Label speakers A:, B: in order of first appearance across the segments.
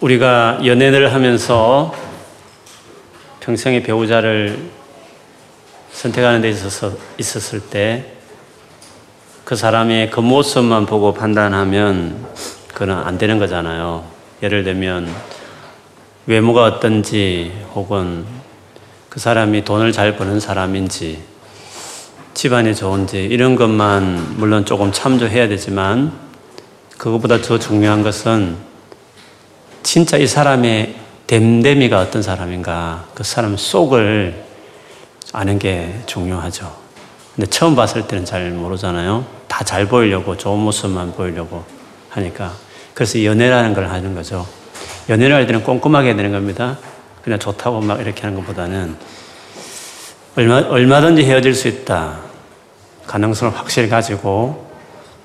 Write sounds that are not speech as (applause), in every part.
A: 우리가 연애를 하면서 평생의 배우자를 선택하는 데 있어서 있었을 때 그 사람의 그 모습만 보고 판단하면 그건 안 되는 거잖아요. 예를 들면 외모가 어떤지 혹은 그 사람이 돈을 잘 버는 사람인지 집안이 좋은지 이런 것만 물론 조금 참조해야 되지만 그것보다 더 중요한 것은 진짜 이 사람의 댐댐이가 어떤 사람인가 그 사람 속을 아는 게 중요하죠. 근데 처음 봤을 때는 잘 모르잖아요. 다 잘 보이려고 좋은 모습만 보이려고 하니까 그래서 연애라는 걸 하는 거죠. 연애를 할 때는 꼼꼼하게 되는 겁니다. 그냥 좋다고 막 이렇게 하는 것보다는 얼마, 얼마든지 헤어질 수 있다. 가능성을 확실히 가지고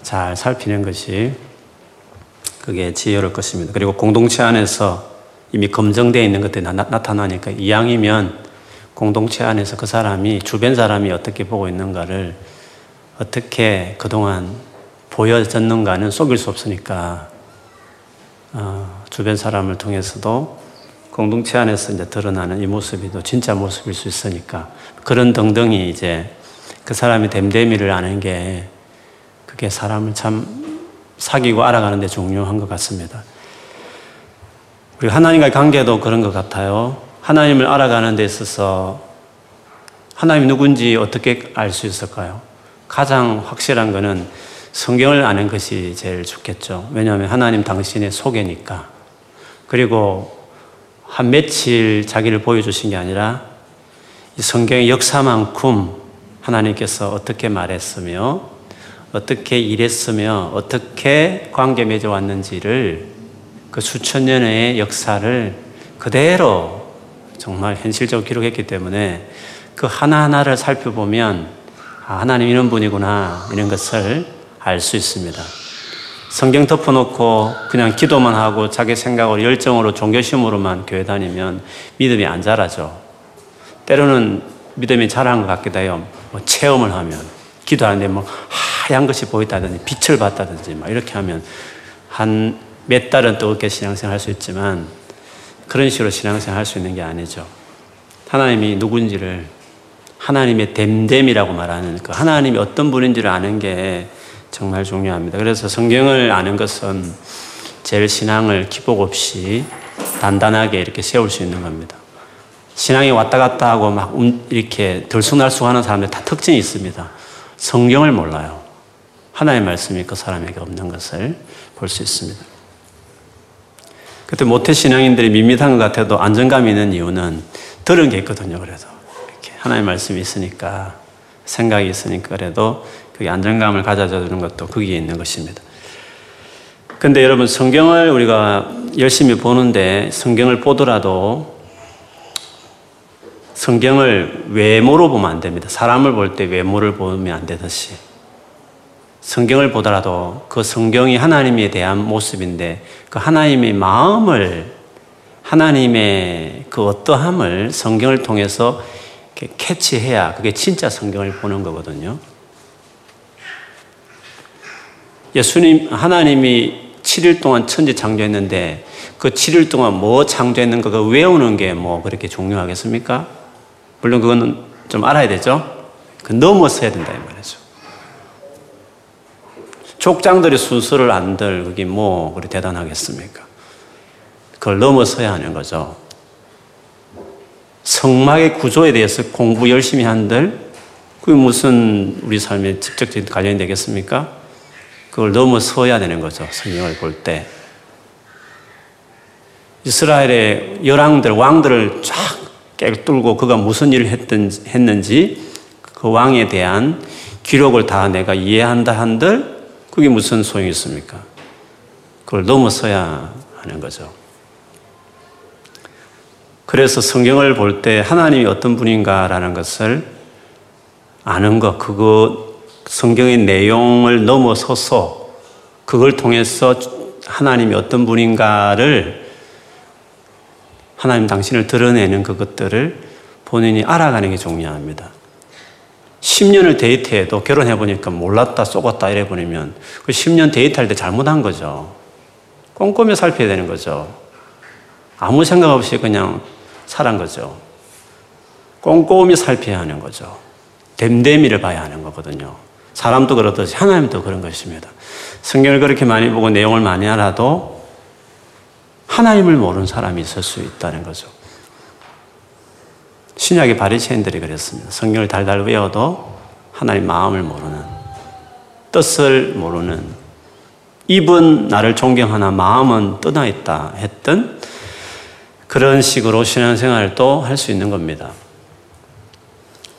A: 잘 살피는 것이 그게 지혜로울 것입니다. 그리고 공동체 안에서 이미 검증되어 있는 것들이 나, 타나니까 이왕이면 공동체 안에서 그 사람이 주변 사람이 어떻게 보고 있는가를 어떻게 그동안 보여졌는가는 속일 수 없으니까 어, 주변 사람을 통해서도 공동체 안에서 이제 드러나는 이 모습이 또 진짜 모습일 수 있으니까 그런 등등이 이제 그 사람이 댐댐이를 아는 게 그게 사람을 참 사귀고 알아가는 데 중요한 것 같습니다. 우리 하나님과의 관계도 그런 것 같아요. 하나님을 알아가는 데 있어서 하나님이 누군지 어떻게 알 수 있을까요? 가장 확실한 것은 성경을 아는 것이 제일 좋겠죠. 왜냐하면 하나님 당신의 속에니까. 그리고 한 며칠 자기를 보여주신 게 아니라 이 성경의 역사만큼 하나님께서 어떻게 말했으며 어떻게 일했으며 어떻게 관계 맺어왔는지를 그 수천 년의 역사를 그대로 정말 현실적으로 기록했기 때문에 그 하나하나를 살펴보면 아, 하나님 이런 분이구나 이런 것을 알 수 있습니다. 성경 덮어놓고 그냥 기도만 하고 자기 생각으로 열정으로 종교심으로만 교회 다니면 믿음이 안 자라죠. 때로는 믿음이 자란 것 같기도 해요. 뭐 체험을 하면 기도하는데 뭐 하얀 것이 보인다든지 빛을 봤다든지 막 이렇게 하면 한 몇 달은 또 그렇게 신앙생활 할 수 있지만 그런 식으로 신앙생활 할 수 있는 게 아니죠. 하나님이 누군지를 하나님의 댐댐이라고 말하는 그 하나님이 어떤 분인지를 아는 게 정말 중요합니다. 그래서 성경을 아는 것은 제일 신앙을 기복 없이 단단하게 이렇게 세울 수 있는 겁니다. 신앙이 왔다 갔다 하고 막 이렇게 들쑥날쑥 하는 사람들 다 특징이 있습니다. 성경을 몰라요. 하나의 말씀이 그 사람에게 없는 것을 볼 수 있습니다. 그때 모태 신앙인들이 밋밋한 것 같아도 안정감이 있는 이유는 들은 게 있거든요. 그래도 이렇게 하나의 말씀이 있으니까 생각이 있으니까 그래도 그게 안정감을 가져다 주는 것도 거기에 있는 것입니다. 근데 여러분 성경을 우리가 열심히 보는데 성경을 보더라도 성경을 외모로 보면 안 됩니다. 사람을 볼 때 외모를 보면 안 되듯이. 성경을 보더라도 그 성경이 하나님에 대한 모습인데 그 하나님의 마음을 하나님의 그 어떠함을 성경을 통해서 캐치해야 그게 진짜 성경을 보는 거거든요. 예수님, 하나님이 7일 동안 천지 창조했는데 그 7일 동안 뭐 창조했는가 그 외우는 게 뭐 그렇게 중요하겠습니까? 물론 그거는 좀 알아야 되죠. 그 넘어서야 된다 이 말이죠. 족장들이 순서를 안들 그게 뭐 그리 대단하겠습니까? 그걸 넘어서야 하는 거죠. 성막의 구조에 대해서 공부 열심히 한들 그게 무슨 우리 삶에 직접적인 관련이 되겠습니까? 그걸 넘어서야 되는 거죠. 성경을 볼 때. 이스라엘의 열왕들, 왕들을 쫙 깨뚫고 그가 무슨 일을 했든, 했는지 그 왕에 대한 기록을 다 내가 이해한다 한들 그게 무슨 소용이 있습니까? 그걸 넘어서야 하는 거죠. 그래서 성경을 볼 때 하나님이 어떤 분인가라는 것을 아는 것, 그거 성경의 내용을 넘어서서 그걸 통해서 하나님이 어떤 분인가를 하나님 당신을 드러내는 그것들을 본인이 알아가는 게 중요합니다. 10년을 데이트해도 결혼해보니까 몰랐다, 쏘았다 이래버리면 그 10년 데이트할 때 잘못한 거죠. 꼼꼼히 살펴야 되는 거죠. 아무 생각 없이 그냥 살은 거죠. 꼼꼼히 살펴야 하는 거죠. 됨됨이를 봐야 하는 거거든요. 사람도 그렇듯이 하나님도 그런 것입니다. 성경을 그렇게 많이 보고 내용을 많이 알아도 하나님을 모르는 사람이 있을 수 있다는 거죠. 신약의 바리새인들이 그랬습니다. 성경을 달달 외워도 하나님 마음을 모르는 뜻을 모르는 입은 나를 존경하나 마음은 떠나 있다 했던 그런 식으로 신앙생활도 할 수 있는 겁니다.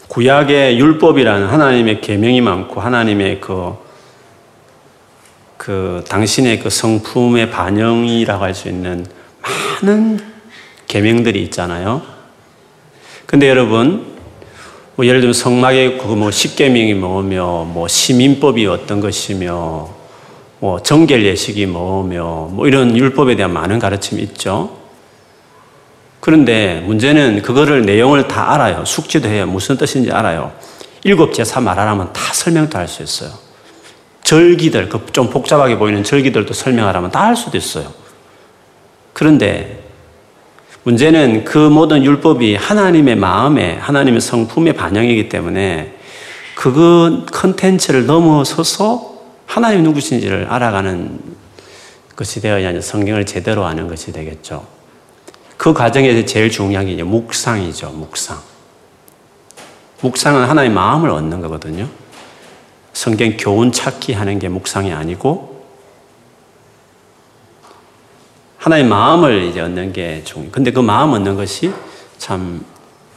A: 구약의 율법이라는 하나님의 계명이 많고 하나님의 그, 그 당신의 그 성품의 반영이라고 할 수 있는 많은 계명들이 있잖아요. 근데 여러분, 뭐 예를 들면 성막의 그뭐 십계명이 뭐며, 뭐 시민법이 어떤 것이며, 뭐 정결 예식이 뭐며, 뭐 이런 율법에 대한 많은 가르침이 있죠. 그런데 문제는 그거를 내용을 다 알아요. 숙지도 해요. 무슨 뜻인지 알아요. 일곱 제사 말하라면 다 설명도 할 수 있어요. 절기들, 그 좀 복잡하게 보이는 절기들도 설명하라면 다 할 수도 있어요. 그런데 문제는 그 모든 율법이 하나님의 마음에, 하나님의 성품의 반영이기 때문에 그 컨텐츠를 넘어서서 하나님 누구신지를 알아가는 것이 되어야 성경을 제대로 아는 것이 되겠죠. 그 과정에서 제일 중요한 게 묵상이죠, 묵상. 묵상은 하나의 마음을 얻는 거거든요. 성경 교훈 찾기 하는 게 묵상이 아니고 하나의 마음을 이제 얻는 게 중요해요. 근데 그 마음 얻는 것이 참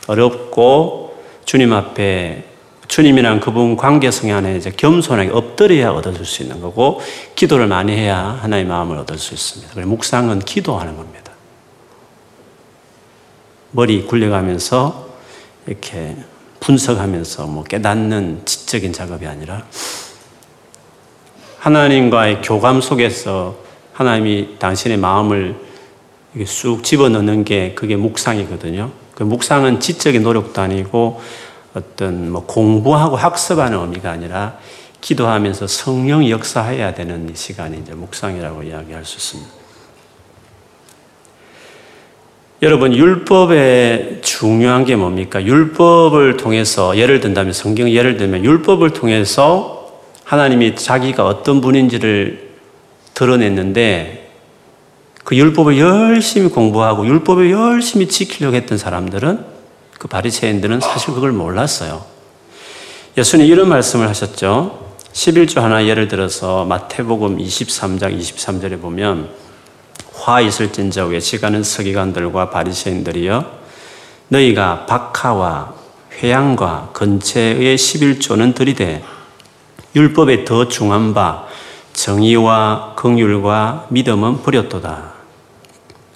A: 어렵고 주님 앞에 주님이랑 그분 관계성 안에 이제 겸손하게 엎드려야 얻을 수 있는 거고 기도를 많이 해야 하나의 마음을 얻을 수 있습니다. 그래서 묵상은 기도하는 겁니다. 머리 굴려가면서 이렇게 분석하면서 뭐 깨닫는 지적인 작업이 아니라 하나님과의 교감 속에서 하나님이 당신의 마음을 쑥 집어넣는 게 그게 묵상이거든요. 그 묵상은 지적인 노력도 아니고 어떤 뭐 공부하고 학습하는 의미가 아니라 기도하면서 성령이 역사해야 되는 시간이 이제 묵상이라고 이야기할 수 있습니다. 여러분, 율법의 중요한 게 뭡니까? 율법을 통해서, 예를 든다면, 성경 예를 들면, 율법을 통해서 하나님이 자기가 어떤 분인지를 드러냈는데 그 율법을 열심히 공부하고 율법을 열심히 지키려고 했던 사람들은 그 바리새인들은 사실 그걸 몰랐어요. 예수님 이런 말씀을 하셨죠. 11조 하나 예를 들어서 마태복음 23장 23절에 보면 화 있을진저 외치가는 서기관들과 바리새인들이여 너희가 박하와 회양과 근처의 11조는 들이되 율법에 더 중한 바 정의와 긍휼과 믿음은 버렸도다.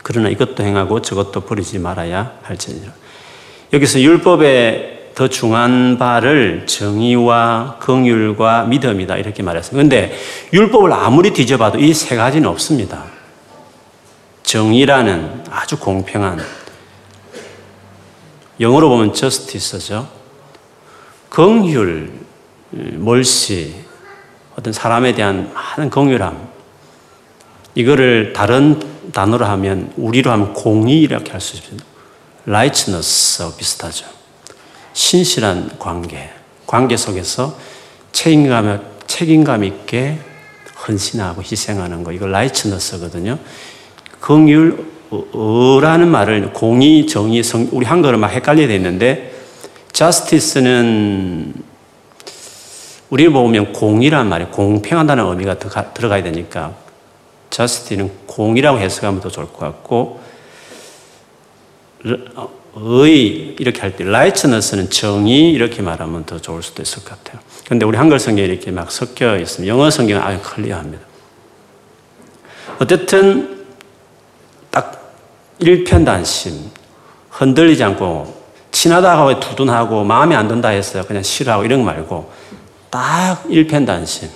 A: 그러나 이것도 행하고 저것도 버리지 말아야 할지니라. 여기서 율법에 더 중한 바를 정의와 긍휼과 믿음이다 이렇게 말했어요. 그런데 율법을 아무리 뒤져봐도 이 세 가지는 없습니다. 정의라는 아주 공평한 영어로 보면 justice죠. 긍휼, 멀시, 어떤 사람에 대한 많은 공유람, 이거를 다른 단어로 하면, 우리로 하면 공의 이렇게 할 수 있습니다. righteousness 비슷하죠. 신실한 관계, 관계 속에서 책임감, 책임감 있게 헌신하고 희생하는 거, 이거 righteousness거든요. 긍휼,라는 말을 공의, 정의, 성, 우리 한글은 막 헷갈리게 돼 있는데, justice는 우리 보면 공이란 말이 공평하다는 의미가 들어가야 되니까 저스티는 공이라고 해석하면 더 좋을 것 같고 의 이렇게 할때 라이츠너스는 정의 이렇게 말하면 더 좋을 수도 있을 것 같아요. 근데 우리 한글 성경에 이렇게 막 섞여 있으면 영어 성경은 아주 클리어합니다. 어쨌든 딱 일편단심 흔들리지 않고 친하다고 두둔하고 마음에 안 든다 했어요. 그냥 싫어하고 이런 거 말고 딱 일편단심.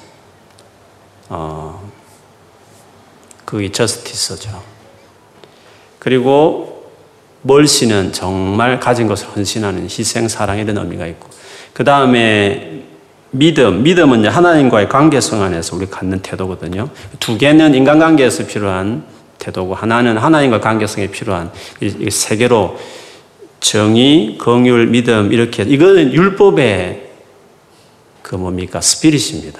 A: 어, 그게 저스티스죠. 그리고 멀시는 정말 가진 것을 헌신하는 희생, 사랑 이런 의미가 있고, 그 다음에 믿음, 믿음은 하나님과의 관계성 안에서 우리 갖는 태도거든요. 두 개는 인간관계에서 필요한 태도고 하나는 하나님과 관계성에 필요한 이세 개로 정의, 긍휼, 믿음 이렇게 이거는 율법의 그 뭡니까 스피릿입니다.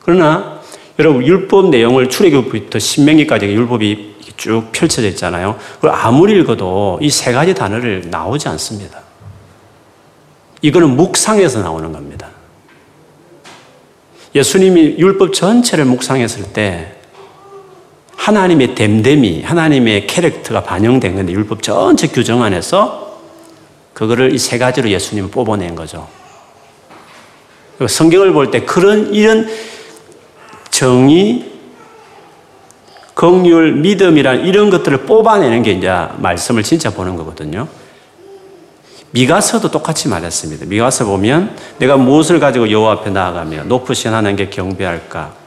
A: 그러나 여러분 율법 내용을 출애굽부터 신명기까지 율법이 쭉 펼쳐져 있잖아요. 그걸 아무리 읽어도 이 세 가지 단어를 나오지 않습니다. 이거는 묵상에서 나오는 겁니다. 예수님이 율법 전체를 묵상했을 때 하나님의 됨됨이, 하나님의 캐릭터가 반영된 건데 율법 전체 규정 안에서 그거를 이 세 가지로 예수님은 뽑아낸 거죠. 성경을 볼 때 그런 이런 정의, 긍휼, 믿음이란 이런 것들을 뽑아내는 게 이제 말씀을 진짜 보는 거거든요. 미가서도 똑같이 말했습니다. 미가서 보면 내가 무엇을 가지고 여호와 앞에 나아가며 높으신 하나님께 경배할까?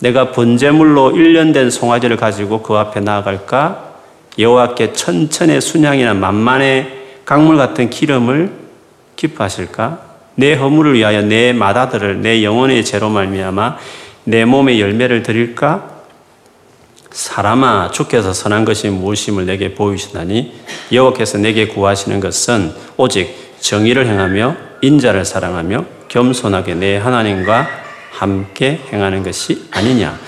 A: 내가 번제물로 1년 된 송아지를 가지고 그 앞에 나아갈까? 여호와께 천천의 순양이나 만만의 강물 같은 기름을 기뻐하실까? 내 허물을 위하여 내 마다들을 내 영혼의 죄로 말미암아 내 몸의 열매를 드릴까? 사람아 주께서 선한 것이 무엇임을 내게 보이시다니 여호와께서 내게 구하시는 것은 오직 정의를 행하며 인자를 사랑하며 겸손하게 내 하나님과 함께 행하는 것이 아니냐.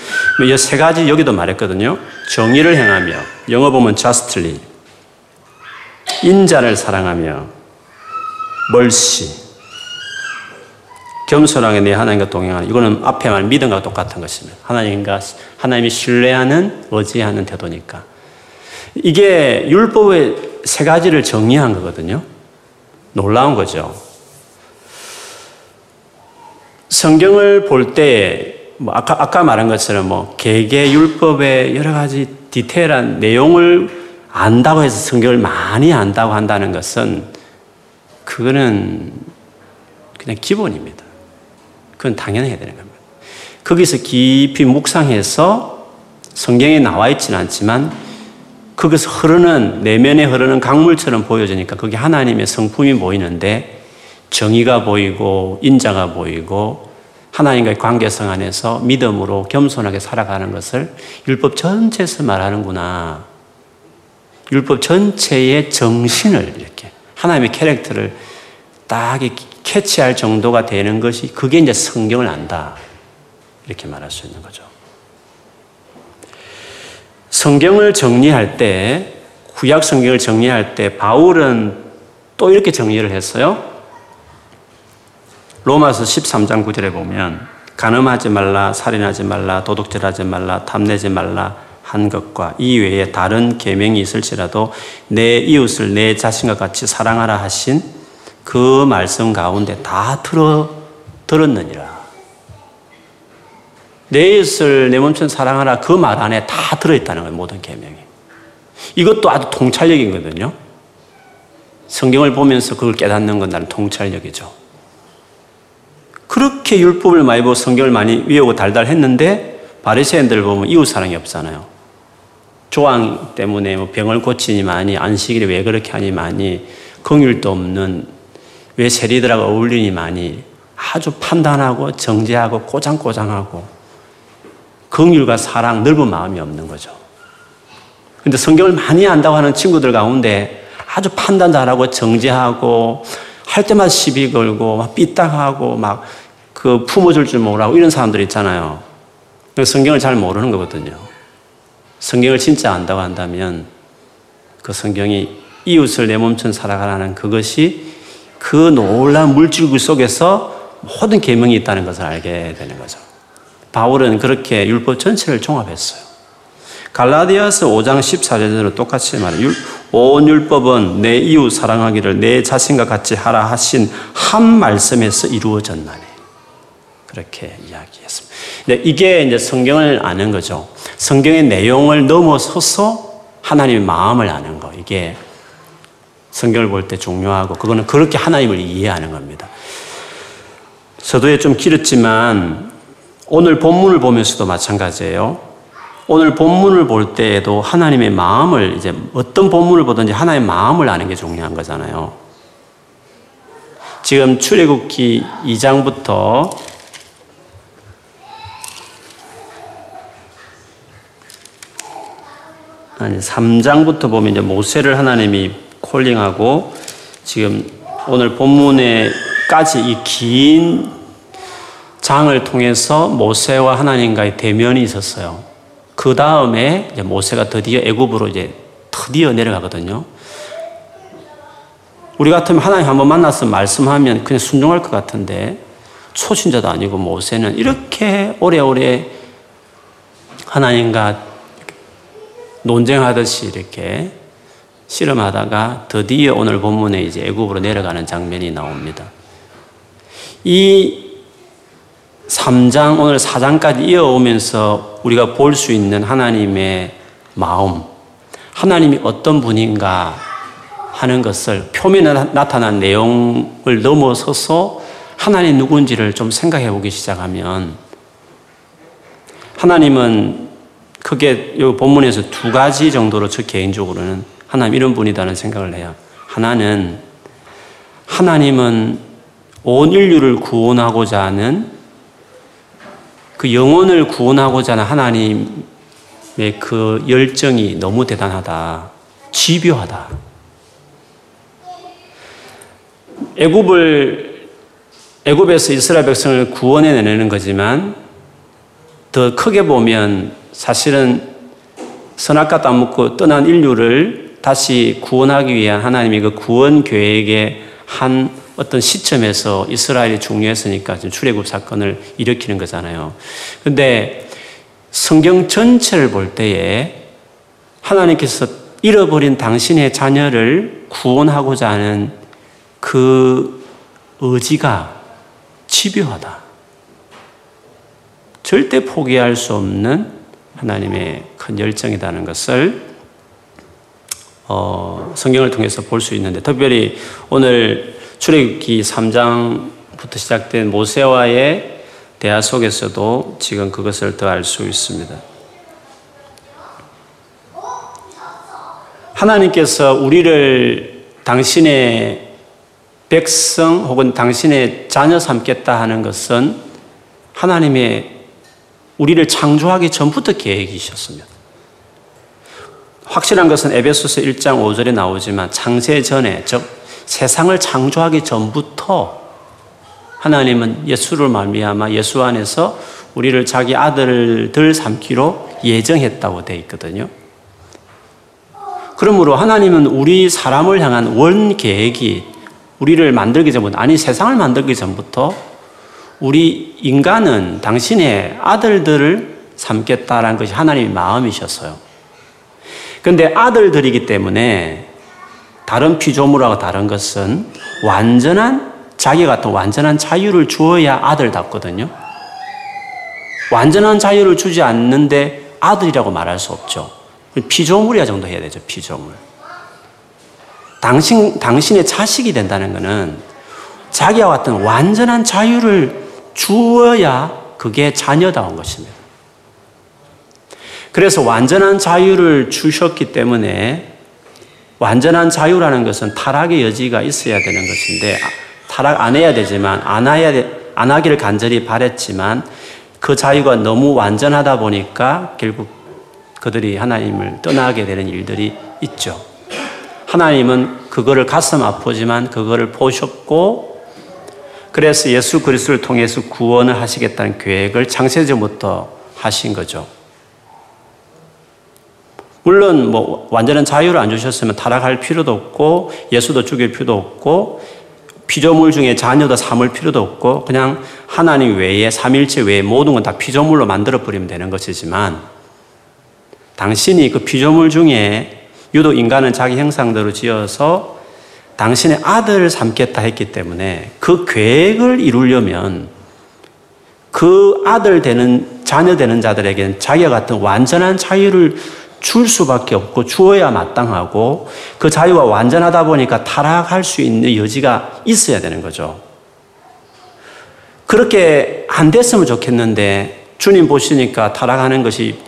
A: 이 세 가지 여기도 말했거든요. 정의를 행하며 영어 보면 justly 인자를 사랑하며 멀시 겸손하게 내 하나님과 동행하는 이거는 앞에 말 믿음과 똑같은 것입니다. 하나님과 하나님이 신뢰하는 의지하는 태도니까 이게 율법의 세 가지를 정리한 거거든요. 놀라운 거죠. 성경을 볼 때, 뭐 아까, 아까 말한 것처럼 뭐, 개개 율법의 여러 가지 디테일한 내용을 안다고 해서 성경을 많이 안다고 한다는 것은, 그거는 그냥 기본입니다. 그건 당연해야 되는 겁니다. 거기서 깊이 묵상해서 성경에 나와 있지는 않지만 거기서 흐르는 내면에 흐르는 강물처럼 보여지니까 그게 하나님의 성품이 보이는데 정의가 보이고 인자가 보이고 하나님과의 관계성 안에서 믿음으로 겸손하게 살아가는 것을 율법 전체에서 말하는구나. 율법 전체의 정신을 이렇게 하나님의 캐릭터를 딱 캐치할 정도가 되는 것이 그게 이제 성경을 안다. 이렇게 말할 수 있는 거죠. 성경을 정리할 때, 구약 성경을 정리할 때, 바울은 또 이렇게 정리를 했어요. 로마서 13장 9절에 보면, 간음하지 말라, 살인하지 말라, 도둑질하지 말라, 탐내지 말라 한 것과 이 외에 다른 계명이 있을지라도 내 이웃을 내 자신과 같이 사랑하라 하신 그 말씀 가운데 다 들어, 들었느니라. 내 이웃을 내 몸처럼 사랑하라 그 말 안에 다 들어 있다는 거예요. 모든 계명이. 이것도 아주 통찰력이거든요. 성경을 보면서 그걸 깨닫는 건 나는 통찰력이죠. 그렇게 율법을 많이 보고 성경을 많이 외우고 달달 했는데 바리새인들 보면 이웃 사랑이 없잖아요. 조항 때문에 뭐 병을 고치니많이 안식일에 왜 그렇게 하니많이 긍휼도 없는 왜 세리들하고 어울리니많이 아주 판단하고 정제하고 꼬장꼬장하고 긍휼과 사랑, 넓은 마음이 없는 거죠. 근데 성경을 많이 안다고 하는 친구들 가운데 아주 판단 잘하고 정제하고 할 때마다 시비 걸고 막 삐딱하고 막 그 품어줄 줄 모르고 이런 사람들 있잖아요. 성경을 잘 모르는 거거든요. 성경을 진짜 안다고 한다면 그 성경이 이웃을 내 몸처럼 살아가라는 그것이 그 놀라운 물질구 속에서 모든 계명이 있다는 것을 알게 되는 거죠. 바울은 그렇게 율법 전체를 종합했어요. 갈라디아서 5장 14절로 똑같이 말해요. 온 율법은 내 이웃 사랑하기를 내 자신과 같이 하라 하신 한 말씀에서 이루어졌나니. 그렇게 이야기했습니다. 이게 이제 성경을 아는 거죠. 성경의 내용을 넘어서서 하나님의 마음을 아는 거. 이게 성경을 볼 때 중요하고 그거는 그렇게 하나님을 이해하는 겁니다. 서도에 좀 길었지만 오늘 본문을 보면서도 마찬가지예요. 오늘 본문을 볼 때에도 하나님의 마음을 이제 어떤 본문을 보든지 하나님의 마음을 아는 게 중요한 거잖아요. 지금 출애굽기 2장부터 아니 3장부터 보면 이제 모세를 하나님이 콜링하고 지금 오늘 본문에까지 이 긴 장을 통해서 모세와 하나님과의 대면이 있었어요. 그 다음에 모세가 드디어 애굽으로 이제 드디어 내려가거든요. 우리 같으면 하나님 한번 만나서 말씀하면 그냥 순종할 것 같은데 초신자도 아니고 모세는 이렇게 오래오래 하나님과 논쟁하듯이 이렇게 씨름하다가 드디어 오늘 본문에 이제 애굽으로 내려가는 장면이 나옵니다. 이 3장 오늘 4장까지 이어오면서 우리가 볼 수 있는 하나님의 마음, 하나님이 어떤 분인가 하는 것을 표면에 나타난 내용을 넘어서서 하나님 누군지를 좀 생각해 보기 시작하면 하나님은 크게 이 본문에서 두 가지 정도로 저 개인적으로는 하나님 이런 분이다는 생각을 해요. 하나는 하나님은 온 인류를 구원하고자 하는 그 영혼을 구원하고자 하는 하나님의 그 열정이 너무 대단하다. 집요하다. 애굽을 애굽에서 이스라엘 백성을 구원해 내는 거지만 더 크게 보면 사실은 선악과 안 먹고 떠난 인류를 다시 구원하기 위한 하나님의 그 구원 계획의 한 어떤 시점에서 이스라엘이 중요했으니까 지금 출애굽 사건을 일으키는 거잖아요. 근데 성경 전체를 볼 때에 하나님께서 잃어버린 당신의 자녀를 구원하고자 하는 그 의지가 집요하다. 절대 포기할 수 없는 하나님의 큰 열정이라는 것을 어, 성경을 통해서 볼 수 있는데 특별히 오늘 출애굽기 3장부터 시작된 모세와의 대화 속에서도 지금 그것을 더 알 수 있습니다. 하나님께서 우리를 당신의 백성 혹은 당신의 자녀 삼겠다 하는 것은 하나님의 우리를 창조하기 전부터 계획이셨습니다. 확실한 것은 에베소서 1장 5절에 나오지만 창세 전에 즉 세상을 창조하기 전부터 하나님은 예수를 말미암아 예수 안에서 우리를 자기 아들들 삼기로 예정했다고 되어 있거든요. 그러므로 하나님은 우리 사람을 향한 원 계획이 우리를 만들기 전부터, 아니 세상을 만들기 전부터 우리 인간은 당신의 아들들을 삼겠다라는 것이 하나님의 마음이셨어요. 그런데 아들들이기 때문에 다른 피조물하고 다른 것은 완전한 자기 같은 완전한 자유를 주어야 아들답거든요. 완전한 자유를 주지 않는데 아들이라고 말할 수 없죠. 피조물이야 정도 해야 되죠, 피조물. 당신, 당신의 자식이 된다는 것은 자기와 같은 완전한 자유를 주어야 그게 자녀다운 것입니다. 그래서 완전한 자유를 주셨기 때문에 완전한 자유라는 것은 타락의 여지가 있어야 되는 것인데 타락 안 해야 되지만 안 해야 돼, 안 하기를 간절히 바랬지만 그 자유가 너무 완전하다 보니까 결국 그들이 하나님을 떠나게 되는 일들이 있죠. 하나님은 그거를 가슴 아프지만 그거를 보셨고 그래서 예수 그리스도를 통해서 구원을 하시겠다는 계획을 창세전부터 하신 거죠. 물론 뭐 완전한 자유를 안 주셨으면 타락할 필요도 없고 예수도 죽일 필요도 없고 피조물 중에 자녀도 삼을 필요도 없고 그냥 하나님 외에 삼일체 외에 모든 건 다 피조물로 만들어 버리면 되는 것이지만 당신이 그 피조물 중에 유독 인간은 자기 형상대로 지어서 당신의 아들을 삼겠다 했기 때문에 그 계획을 이루려면 그 아들 되는 자녀 되는 자들에게는 자기와 같은 완전한 자유를 줄 수밖에 없고 주어야 마땅하고 그 자유가 완전하다 보니까 타락할 수 있는 여지가 있어야 되는 거죠. 그렇게 안 됐으면 좋겠는데 주님 보시니까 타락하는 것이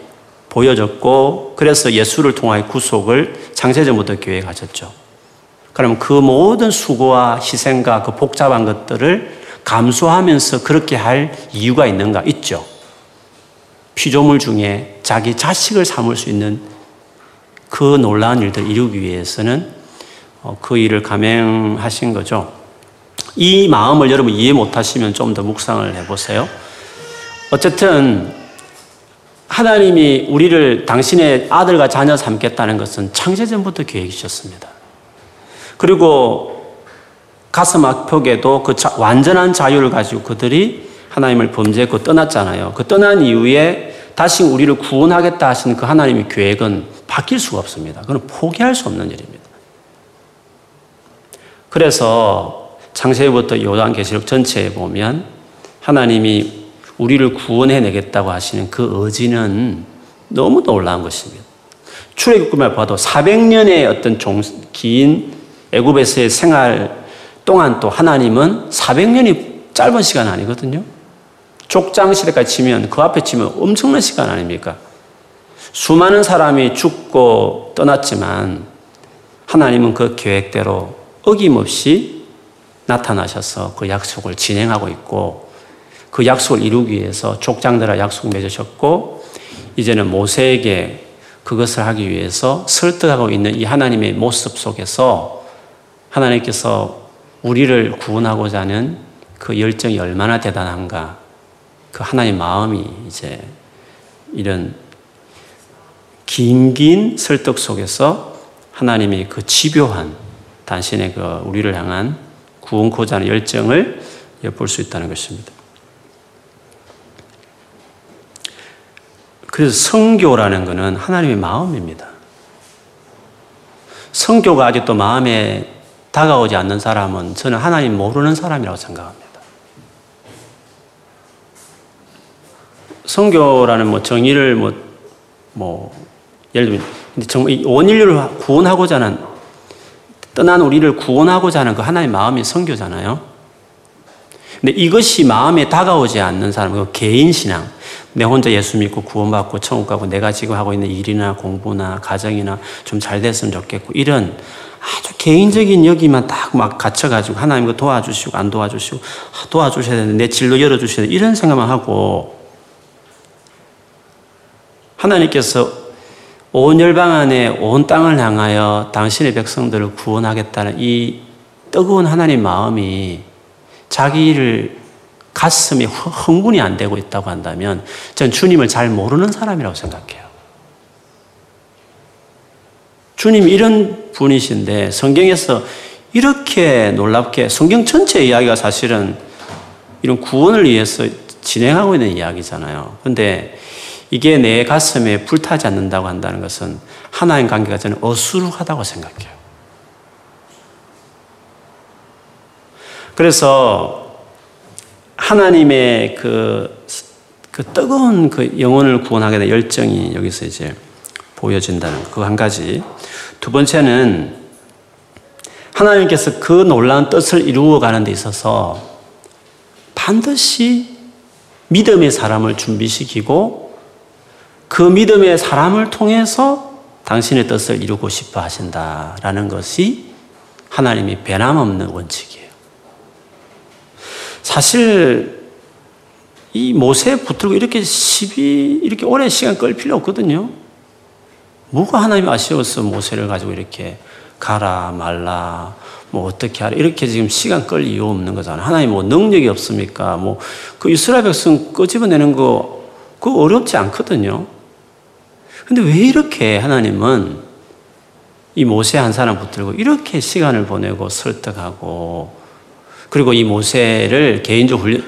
A: 보여졌고 그래서 예수를 통하여 구속을 창세전부터 계획하셨죠. 그럼 그 모든 수고와 희생과 그 복잡한 것들을 감수하면서 그렇게 할 이유가 있는가? 있죠. 피조물 중에 자기 자식을 삼을 수 있는 그 놀라운 일들 이루기 위해서는 어, 그 일을 감행하신 거죠. 이 마음을 여러분 이해 못하시면 좀 더 묵상을 해보세요. 어쨌든 하나님이 우리를 당신의 아들과 자녀 삼겠다는 것은 창세전부터 계획이셨습니다. 그리고 가슴 아프게도 그 자, 완전한 자유를 가지고 그들이 하나님을 범죄했고 떠났잖아요. 그 떠난 이후에 다시 우리를 구원하겠다 하신 그 하나님의 계획은 바뀔 수가 없습니다. 그건 포기할 수 없는 일입니다. 그래서 창세기부터 요한계시록 전체에 보면 하나님이 우리를 구원해내겠다고 하시는 그 의지는 너무 놀라운 것입니다. 출애굽만 봐도 400년의 어떤 종, 긴 애굽에서의 생활 동안 또 하나님은 400년이 짧은 시간 아니거든요. 족장 시대까지 치면 그 앞에 치면 엄청난 시간 아닙니까? 수많은 사람이 죽고 떠났지만 하나님은 그 계획대로 어김없이 나타나셔서 그 약속을 진행하고 있고 그 약속을 이루기 위해서 족장들과 약속 맺으셨고 이제는 모세에게 그것을 하기 위해서 설득하고 있는 이 하나님의 모습 속에서 하나님께서 우리를 구원하고자 하는 그 열정이 얼마나 대단한가 그 하나님 마음이 이제 이런 긴긴 설득 속에서 하나님이 그 집요한 당신의 그 우리를 향한 구원코자 하는 열정을 엿볼 수 있다는 것입니다. 그래서 성교라는 것은 하나님의 마음입니다. 성교가 아직도 마음에 다가오지 않는 사람은 저는 하나님 모르는 사람이라고 생각합니다. 성교라는 뭐 정의를 뭐, 뭐, 예를 들면, 정말 원인류를 구원하고자 하는, 떠난 우리를 구원하고자 하는 그 하나의 마음이 성교잖아요. 근데 이것이 마음에 다가오지 않는 사람, 그 개인 신앙, 내 혼자 예수 믿고 구원받고 천국 가고 내가 지금 하고 있는 일이나 공부나 가정이나 좀 잘 됐으면 좋겠고 이런 아주 개인적인 여기만 딱 막 갇혀가지고 하나님 그 도와주시고 안 도와주시고 아, 도와주셔야 되는데 내 진로 열어주셔야 돼 이런 생각만 하고 하나님께서 온 열방 안에 온 땅을 향하여 당신의 백성들을 구원하겠다는 이 뜨거운 하나님 마음이 자기를 가슴이 흥분이 안 되고 있다고 한다면 전 주님을 잘 모르는 사람이라고 생각해요. 주님 이런 분이신데 성경에서 이렇게 놀랍게 성경 전체 이야기가 사실은 이런 구원을 위해서 진행하고 있는 이야기잖아요. 근데 이게 내 가슴에 불타지 않는다고 한다는 것은 하나님 관계가 저는 어수룩하다고 생각해요. 그래서 하나님의 그, 그 뜨거운 그 영혼을 구원하게 된 열정이 여기서 이제 보여진다는 그 한 가지. 두 번째는 하나님께서 그 놀라운 뜻을 이루어 가는 데 있어서 반드시 믿음의 사람을 준비시키고 그 믿음의 사람을 통해서 당신의 뜻을 이루고 싶어 하신다라는 것이 하나님이 변함없는 원칙이에요. 사실 이 모세 붙들고 이렇게 12, 이렇게 오랜 시간 끌 필요 없거든요. 뭐가 하나님 아쉬워서 모세를 가지고 이렇게 가라 말라 뭐 어떻게 하라 이렇게 지금 시간 끌 이유 없는 거잖아요. 하나님 뭐 능력이 없습니까? 뭐 그 이스라엘 백성 끄집어내는 거 그거 어렵지 않거든요. 근데 왜 이렇게 하나님은 이 모세 한 사람 붙들고 이렇게 시간을 보내고 설득하고 그리고 이 모세를 개인적 훈련,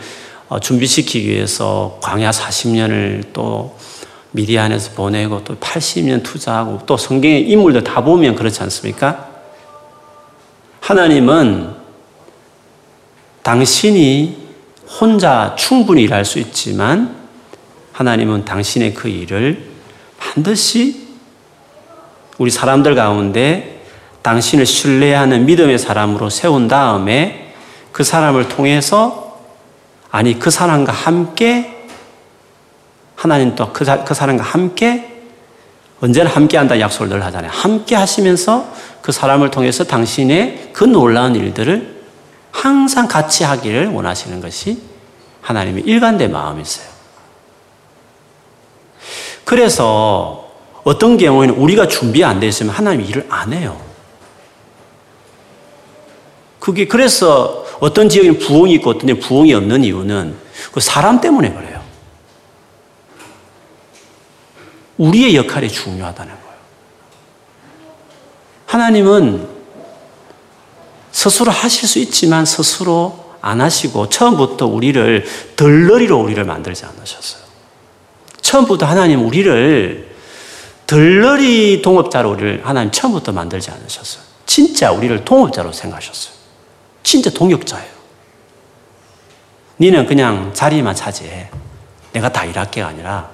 A: 어, 준비시키기 위해서 광야 40년을 또 미디안에서 보내고 또 80년 투자하고 또 성경의 인물들 다 보면 그렇지 않습니까? 하나님은 당신이 혼자 충분히 일할 수 있지만 하나님은 당신의 그 일을 반드시 우리 사람들 가운데 당신을 신뢰하는 믿음의 사람으로 세운 다음에 그 사람을 통해서 아니 그 사람과 함께 하나님 또그 그 사람과 함께 언제나 함께 한다 약속을 늘 하잖아요. 함께 하시면서 그 사람을 통해서 당신의 그 놀라운 일들을 항상 같이 하기를 원하시는 것이 하나님의 일관된 마음이세요. 그래서 어떤 경우에는 우리가 준비 안 돼 있으면 하나님이 일을 안 해요. 그게 그래서 어떤 지역에는 부흥이 있고 어떤 지역에 부흥이 없는 이유는 그 사람 때문에 그래요. 우리의 역할이 중요하다는 거예요. 하나님은 스스로 하실 수 있지만 스스로 안 하시고 처음부터 우리를 덜러리로 우리를 만들지 않으셨어요. 처음부터 하나님 우리를 덜러리 동업자로 우리를 하나님 처음부터 만들지 않으셨어요. 진짜 우리를 동업자로 생각하셨어요. 진짜 동역자예요. 니는 그냥 자리만 차지해. 내가 다 일할게가 아니라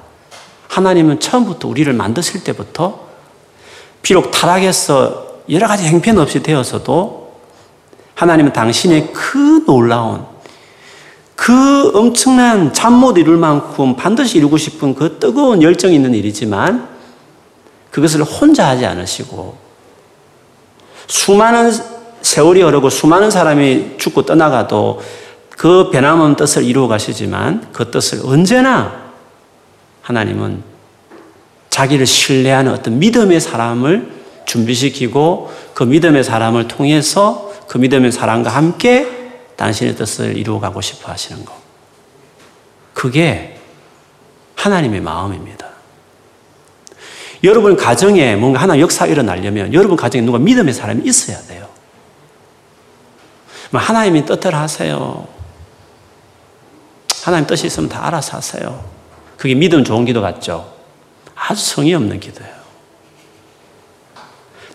A: 하나님은 처음부터 우리를 만드실 때부터 비록 타락해서 여러 가지 행편없이 되어서도 하나님은 당신의 그 놀라운 그 엄청난 잠 못 이룰 만큼 반드시 이루고 싶은 그 뜨거운 열정이 있는 일이지만 그것을 혼자 하지 않으시고 수많은 세월이 흐르고 수많은 사람이 죽고 떠나가도 그 변함없는 뜻을 이루어 가시지만 그 뜻을 언제나 하나님은 자기를 신뢰하는 어떤 믿음의 사람을 준비시키고 그 믿음의 사람을 통해서 그 믿음의 사람과 함께 당신의 뜻을 이루어가고 싶어 하시는 것. 그게 하나님의 마음입니다. 여러분 가정에 뭔가 하나 역사 일어나려면 여러분 가정에 누가 믿음의 사람이 있어야 돼요. 뭐 하나님이 뜻대로 하세요. 하나님 뜻이 있으면 다 알아서 하세요. 그게 믿음 좋은 기도 같죠? 아주 성의 없는 기도예요.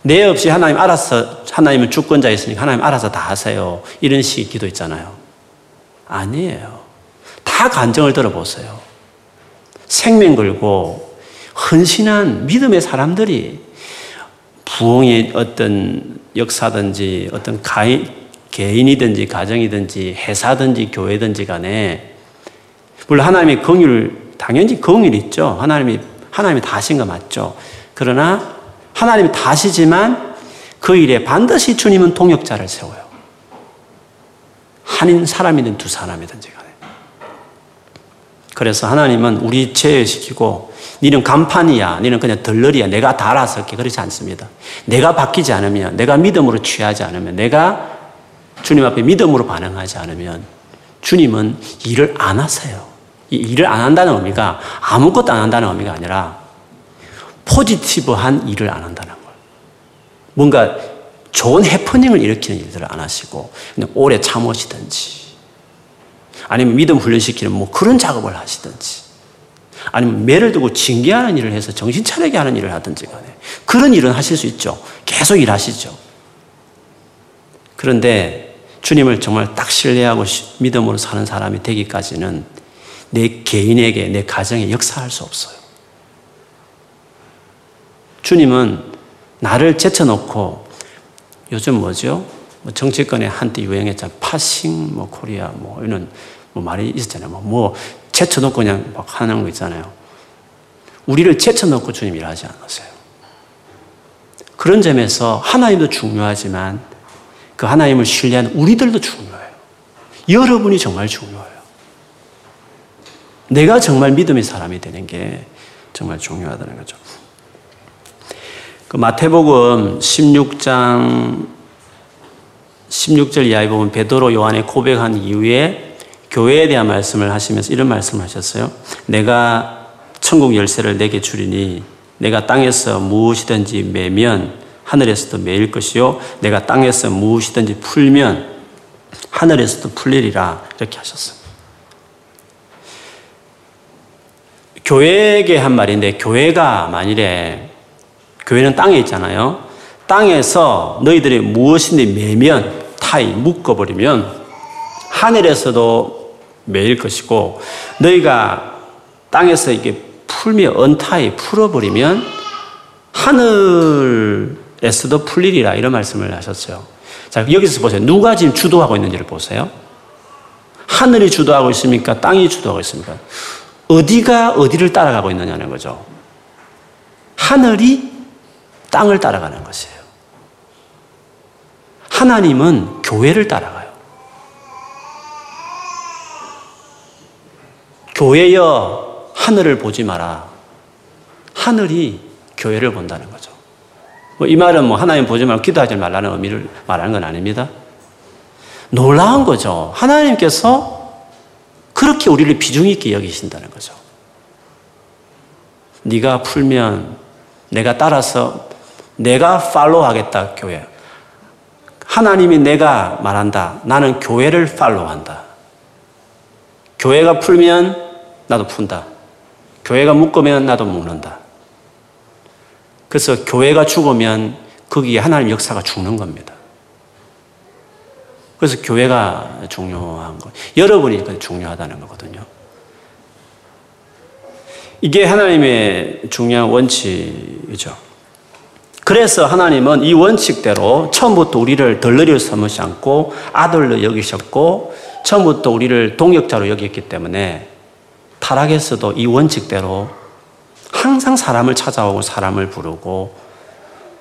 A: 내 없이 하나님 알아서, 하나님은 주권자였으니까 하나님 알아서 다 하세요. 이런 식의 기도 있잖아요. 아니에요. 다 간정을 들어보세요. 생명 걸고 헌신한 믿음의 사람들이 부흥의 어떤 역사든지 어떤 가인, 개인이든지 가정이든지 회사든지 교회든지 간에 물론 하나님의 긍휼 당연히 긍휼 있죠. 하나님이 하나님이 다 하신 거 맞죠. 그러나 하나님이 다시지만 그 일에 반드시 주님은 동역자를 세워요. 한인 사람이든 두 사람이든지 간에. 그래서 하나님은 우리 제외시키고 니는 간판이야. 니는 그냥 덜러리야. 내가 다 알아서 할게. 그렇지 않습니다. 내가 바뀌지 않으면, 내가 믿음으로 취하지 않으면, 내가 주님 앞에 믿음으로 반응하지 않으면 주님은 일을 안 하세요. 이 일을 안 한다는 의미가 아무것도 안 한다는 의미가 아니라 포지티브한 일을 안 한다는 걸. 뭔가 좋은 해프닝을 일으키는 일들을 안 하시고 오래 참으시든지 아니면 믿음 훈련시키는 뭐 그런 작업을 하시든지 아니면 매를 두고 징계하는 일을 해서 정신 차리게 하는 일을 하든지 간에 그런 일은 하실 수 있죠. 계속 일하시죠. 그런데 주님을 정말 딱 신뢰하고 믿음으로 사는 사람이 되기까지는 내 개인에게, 내 가정에 역사할 수 없어요. 주님은 나를 제쳐놓고 요즘 뭐죠? 뭐 정치권에 한때 유행했잖아. 파싱, 뭐 코리아, 뭐 이런 뭐 말이 있었잖아요. 뭐, 뭐 제쳐놓고 그냥 막 하는 거 있잖아요. 우리를 제쳐놓고 주님 일하지 않으세요. 그런 점에서 하나님도 중요하지만 그 하나님을 신뢰하는 우리들도 중요해요. 여러분이 정말 중요해요. 내가 정말 믿음의 사람이 되는 게 정말 중요하다는 거죠. 그 마태복음 16장 16절 이하에 보면 베드로 요한의 고백한 이후에 교회에 대한 말씀을 하시면서 이런 말씀을 하셨어요. 내가 천국 열쇠를 내게 주리니 내가 땅에서 무엇이든지 매면 하늘에서도 매일 것이요 내가 땅에서 무엇이든지 풀면 하늘에서도 풀리리라 이렇게 하셨어요. 교회에게 한 말인데 교회가 만일에 교회는 땅에 있잖아요. 땅에서 너희들이 무엇인지 매면 타이 묶어버리면 하늘에서도 매일 것이고 너희가 땅에서 이게 풀며 언타이 풀어버리면 하늘에서도 풀리리라 이런 말씀을 하셨어요. 자 여기서 보세요. 누가 지금 주도하고 있는지를 보세요. 하늘이 주도하고 있습니까? 땅이 주도하고 있습니까? 어디가 어디를 따라가고 있느냐는 거죠. 하늘이 땅을 따라가는 것이에요. 하나님은 교회를 따라가요. 교회여 하늘을 보지 마라. 하늘이 교회를 본다는 거죠. 뭐 이 말은 뭐 하나님 보지 말고 기도하지 말라는 의미를 말하는 건 아닙니다. 놀라운 거죠. 하나님께서 그렇게 우리를 비중 있게 여기신다는 거죠. 네가 풀면 내가 따라서 내가 팔로우 하겠다 교회. 하나님이 내가 말한다. 나는 교회를 팔로우한다. 교회가 풀면 나도 푼다. 교회가 묶으면 나도 묶는다. 그래서 교회가 죽으면 거기에 하나님 역사가 죽는 겁니다. 그래서 교회가 중요한 거. 여러분이 중요하다는 거거든요. 이게 하나님의 중요한 원칙이죠. 그래서 하나님은 이 원칙대로 처음부터 우리를 덜러리로 삼으시 않고 아들로 여기셨고 처음부터 우리를 동역자로 여겼기 때문에 타락에서도 이 원칙대로 항상 사람을 찾아오고 사람을 부르고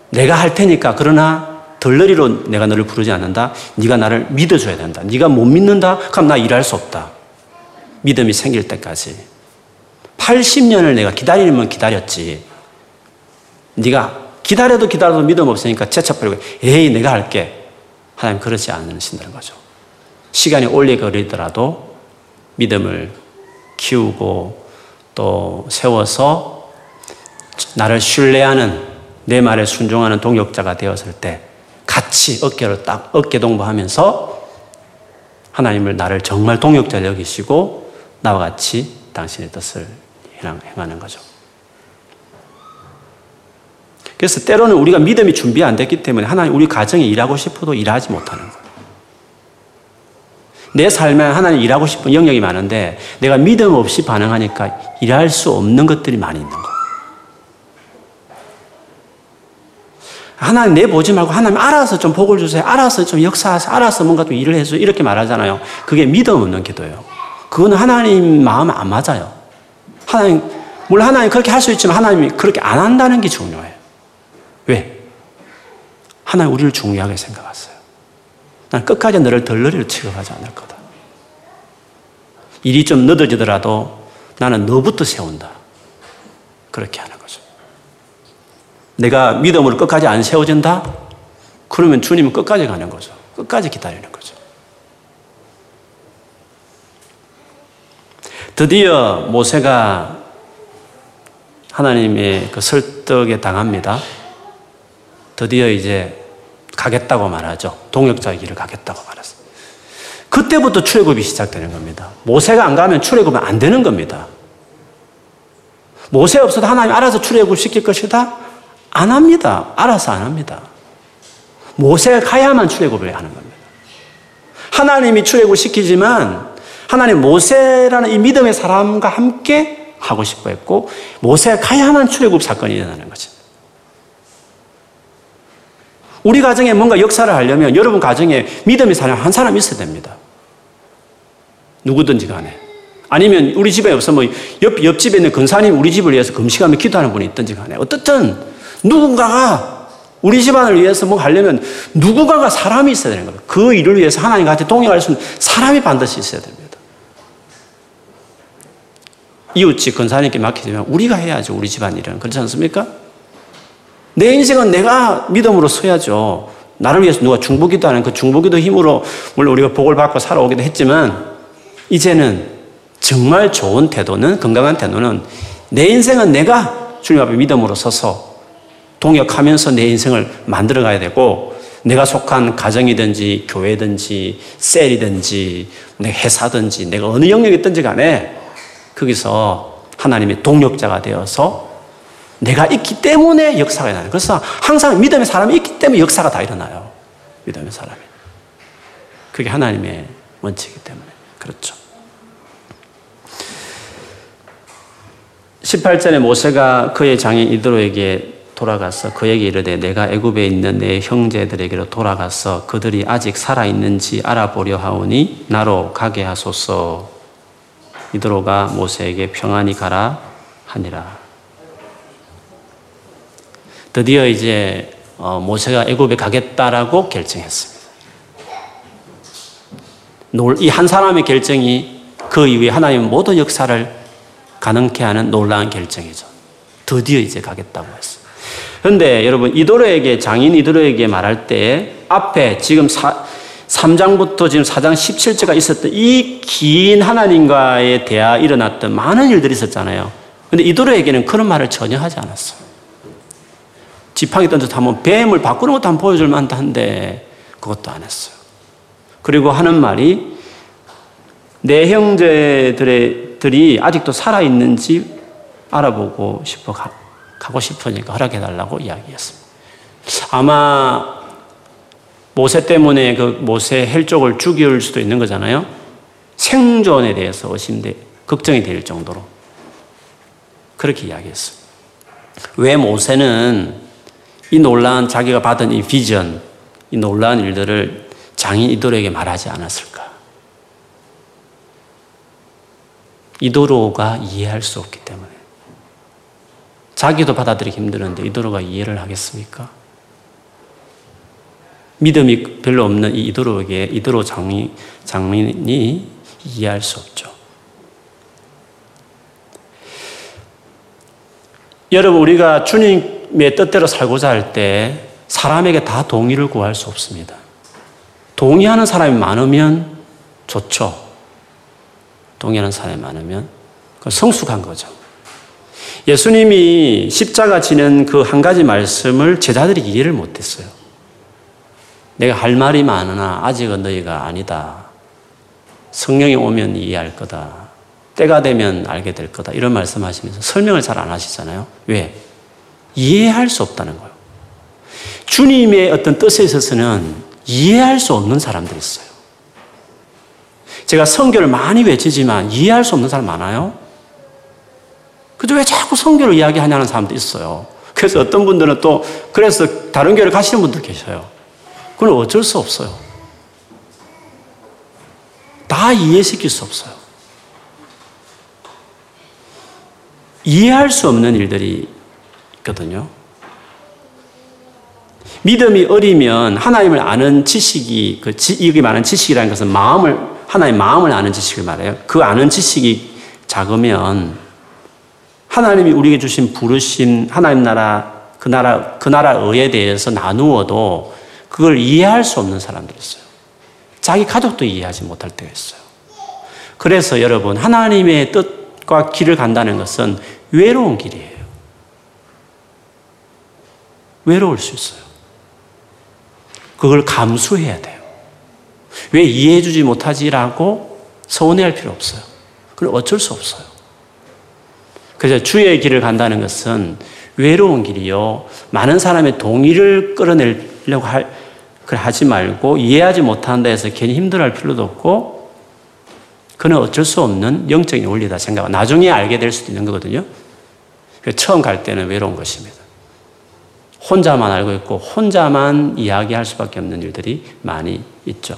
A: 내가 할 테니까 그러나 덜러리로 내가 너를 부르지 않는다. 네가 나를 믿어줘야 된다. 네가 못 믿는다. 그럼 나 일할 수 없다. 믿음이 생길 때까지 80년을 내가 기다리면 기다렸지. 네가 기다려도 기다려도 믿음 없으니까 제쳐버리고 에이 내가 할게. 하나님 그렇지 않으신다는 거죠. 시간이 오래 걸리더라도 믿음을 키우고 또 세워서 나를 신뢰하는 내 말에 순종하는 동역자가 되었을 때 같이 어깨를 딱 어깨 동무하면서 하나님을 나를 정말 동역자 여기시고 나와 같이 당신의 뜻을 행하는 거죠. 그래서 때로는 우리가 믿음이 준비 안 됐기 때문에 하나님 우리 가정에 일하고 싶어도 일하지 못하는 거예요. 내 삶에 하나님 일하고 싶은 영역이 많은데 내가 믿음 없이 반응하니까 일할 수 없는 것들이 많이 있는 거예요. 하나님 내 보지 말고 하나님 알아서 좀 복을 주세요. 알아서 좀 역사하세요. 알아서 뭔가 좀 일을 해줘. 이렇게 말하잖아요. 그게 믿음 없는 기도예요. 그거는 하나님 마음 안 맞아요. 하나님, 물론 하나님 그렇게 할 수 있지만 하나님이 그렇게 안 한다는 게 중요해요. 왜? 하나님 우리를 중요하게 생각하세요. 난 끝까지 너를 덜러리를 취급하지 않을 거다. 일이 좀 늦어지더라도 나는 너부터 세운다. 그렇게 하는 거죠. 내가 믿음으로 끝까지 안 세워진다? 그러면 주님은 끝까지 가는 거죠. 끝까지 기다리는 거죠. 드디어 모세가 하나님의 그 설득에 당합니다. 드디어 이제 가겠다고 말하죠. 동역자의 길을 가겠다고 말했어요. 그때부터 출애굽이 시작되는 겁니다. 모세가 안 가면 출애굽은 안 되는 겁니다. 모세 없어도 하나님 알아서 출애굽 시킬 것이다? 안 합니다. 알아서 안 합니다. 모세가 가야만 출애굽을 하는 겁니다. 하나님이 출애굽 시키지만 하나님 모세라는 이 믿음의 사람과 함께 하고 싶어 했고 모세가 가야만 출애굽 사건이 일어나는 거죠. 우리 가정에 뭔가 역사를 하려면 여러분 가정에 믿음의 사람 한 사람 있어야 됩니다. 누구든지 간에. 아니면 우리 집에 없으면 옆, 옆집에 있는 근사님 우리 집을 위해서 금식하며 기도하는 분이 있든지 간에. 어떻든 누군가가 우리 집안을 위해서 뭐 하려면 누군가가 사람이 있어야 되는 거예요. 그 일을 위해서 하나님 같이 동행할 수 있는 사람이 반드시 있어야 됩니다. 이웃집 근사님께 맡기지만 우리가 해야죠. 우리 집안 일은. 그렇지 않습니까? 내 인생은 내가 믿음으로 서야죠. 나를 위해서 누가 중보기도 하는 그 중보기도 힘으로 물론 우리가 복을 받고 살아오기도 했지만 이제는 정말 좋은 태도는 건강한 태도는 내 인생은 내가 주님 앞에 믿음으로 서서 동역하면서 내 인생을 만들어 가야 되고 내가 속한 가정이든지 교회든지 셀이든지 내 회사든지 내가 어느 영역이든지 간에 거기서 하나님의 동역자가 되어서 내가 있기 때문에 역사가 일어나요. 그래서 항상 믿음의 사람이 있기 때문에 역사가 다 일어나요. 믿음의 사람이. 그게 하나님의 원칙이기 때문에. 그렇죠. 18절에 모세가 그의 장인 이드로에게 돌아가서 그에게 이르되 내가 애굽에 있는 내 형제들에게로 돌아가서 그들이 아직 살아 있는지 알아보려 하오니 나로 가게 하소서. 이드로가 모세에게 평안히 가라 하니라. 드디어 이제 어, 모세가 애굽에 가겠다라고 결정했습니다. 이 한 사람의 결정이 그 이후에 하나님 모든 역사를 가능케 하는 놀라운 결정이죠. 드디어 이제 가겠다고 했어요. 그런데 여러분 이도로에게 장인 이도로에게 말할 때 앞에 지금 사, 3장부터 지금 4장 17절가 있었던 이 긴 하나님과의 대화 일어났던 많은 일들이 있었잖아요. 근데 이도로에게는 그런 말을 전혀 하지 않았어요. 지팡이 던져서 한번 뱀을 바꾸는 것도 한번 보여줄 만한데 그것도 안 했어요. 그리고 하는 말이 내 형제들이 아직도 살아있는지 알아보고 싶어 가, 가고 싶으니까 허락해달라고 이야기했습니다. 아마 모세 때문에 그 모세 헬족을 죽일 수도 있는 거잖아요. 생존에 대해서 의심돼, 걱정이 될 정도로. 그렇게 이야기했어요. 왜 모세는 이 놀라운 자기가 받은 이 비전, 이 놀라운 일들을 장인 이도로에게 말하지 않았을까? 이도로가 이해할 수 없기 때문에. 자기도 받아들이기 힘드는데 이도로가 이해를 하겠습니까? 믿음이 별로 없는 이 이도로에게 이도로 장인, 장인이 이해할 수 없죠. 여러분, 우리가 주님 의 뜻대로 살고자 할 때 사람에게 다 동의를 구할 수 없습니다. 동의하는 사람이 많으면 좋죠. 동의하는 사람이 많으면 성숙한 거죠. 예수님이 십자가 지는 그 한 가지 말씀을 제자들이 이해를 못했어요. 내가 할 말이 많으나 아직은 너희가 아니다. 성령이 오면 이해할 거다. 때가 되면 알게 될 거다. 이런 말씀하시면서 설명을 잘 안 하시잖아요. 왜? 이해할 수 없다는 거예요. 주님의 어떤 뜻에 있어서는 이해할 수 없는 사람들이 있어요. 제가 성교를 많이 외치지만 이해할 수 없는 사람 많아요. 그죠? 왜 자꾸 성교를 이야기하냐는 사람도 있어요. 그래서 어떤 분들은 또 그래서 다른 교회를 가시는 분도 계셔요. 그건 어쩔 수 없어요. 다 이해시킬 수 없어요. 이해할 수 없는 일들이 있 거든요. 믿음이 어리면 하나님을 아는 지식이, 그 지, 이게 많은 지식이라는 것은 마음을, 하나님 마음을 아는 지식을 말해요. 그 아는 지식이 작으면 하나님이 우리에게 주신 부르심, 하나님 나라, 그 나라, 그 나라 의에 대해서 나누어도 그걸 이해할 수 없는 사람들이 있어요. 자기 가족도 이해하지 못할 때가 있어요. 그래서 여러분, 하나님의 뜻과 길을 간다는 것은 외로운 길이에요. 외로울 수 있어요. 그걸 감수해야 돼요. 왜 이해해주지 못하지라고 서운해할 필요 없어요. 그걸 어쩔 수 없어요. 그래서 주의 길을 간다는 것은 외로운 길이요. 많은 사람의 동의를 끌어내려고 할, 그걸 하지 말고 이해하지 못한다 해서 괜히 힘들어할 필요도 없고 그는 어쩔 수 없는 영적인 원리다 생각. 나중에 알게 될 수도 있는 거거든요. 처음 갈 때는 외로운 것입니다. 혼자만 알고 있고 혼자만 이야기할 수밖에 없는 일들이 많이 있죠.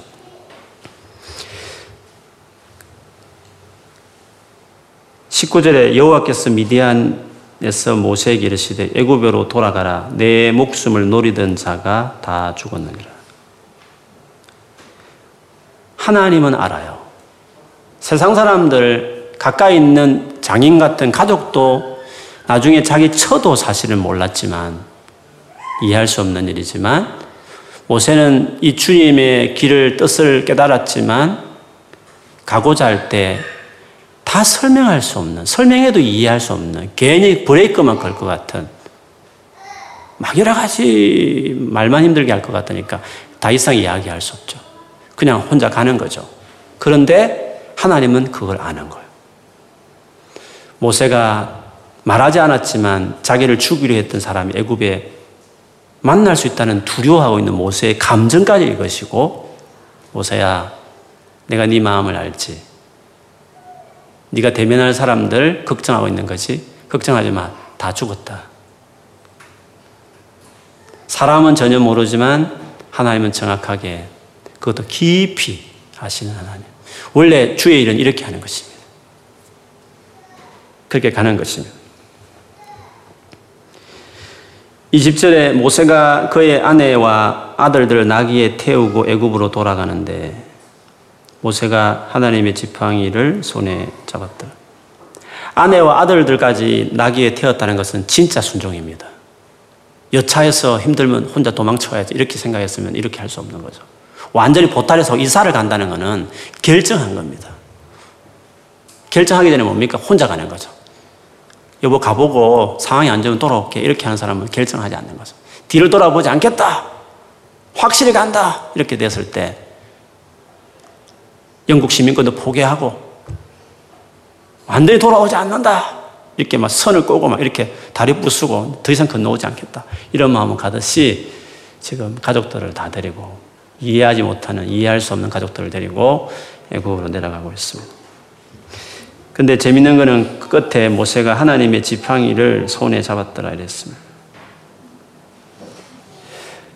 A: (19절에) 여호와께서 미디안에서 모세에게 이르시되 애굽으로 돌아가라 내 목숨을 노리던 자가 다 죽었느니라 하나님은 알아요. 세상 사람들 가까이 있는 장인 같은 가족도 나중에 자기 처도 사실은 몰랐지만 이해할 수 없는 일이지만 모세는 이 주님의 길을 뜻을 깨달았지만 가고자 할 때 다 설명할 수 없는 설명해도 이해할 수 없는 괜히 브레이크만 걸 것 같은 막 여러 가지 말만 힘들게 할 것 같으니까 다 이상 이야기할 수 없죠. 그냥 혼자 가는 거죠. 그런데 하나님은 그걸 아는 거예요. 모세가 말하지 않았지만 자기를 죽이려 했던 사람이 애굽에 만날 수 있다는 두려워하고 있는 모세의 감정까지 읽으시고 모세야 내가 네 마음을 알지. 네가 대면할 사람들 걱정하고 있는 거지. 걱정하지 마. 다 죽었다. 사람은 전혀 모르지만 하나님은 정확하게 그것도 깊이 아시는 하나님. 원래 주의 일은 이렇게 하는 것입니다. 그렇게 가는 것입니다. 20절에 모세가 그의 아내와 아들들을 나귀에 태우고 애굽으로 돌아가는데 모세가 하나님의 지팡이를 손에 잡았다. 아내와 아들들까지 나귀에 태웠다는 것은 진짜 순종입니다. 여차해서 힘들면 혼자 도망쳐야지 이렇게 생각했으면 이렇게 할 수 없는 거죠. 완전히 보탈해서 이사를 간다는 것은 결정한 겁니다. 결정하기 전에 뭡니까? 혼자 가는 거죠. 여보 가보고 상황이 안 좋으면 돌아올게 이렇게 하는 사람은 결정하지 않는 거죠. 뒤를 돌아보지 않겠다. 확실히 간다. 이렇게 됐을 때 영국 시민권도 포기하고 완전히 돌아오지 않는다. 이렇게 막 선을 꼬고 막 이렇게 다리 부수고 더 이상 건너오지 않겠다. 이런 마음을 가듯이 지금 가족들을 다 데리고 이해하지 못하는, 이해할 수 없는 가족들을 데리고 애국으로 내려가고 있습니다. 근데 재밌는 거는 그 끝에 모세가 하나님의 지팡이를 손에 잡았더라 이랬습니다.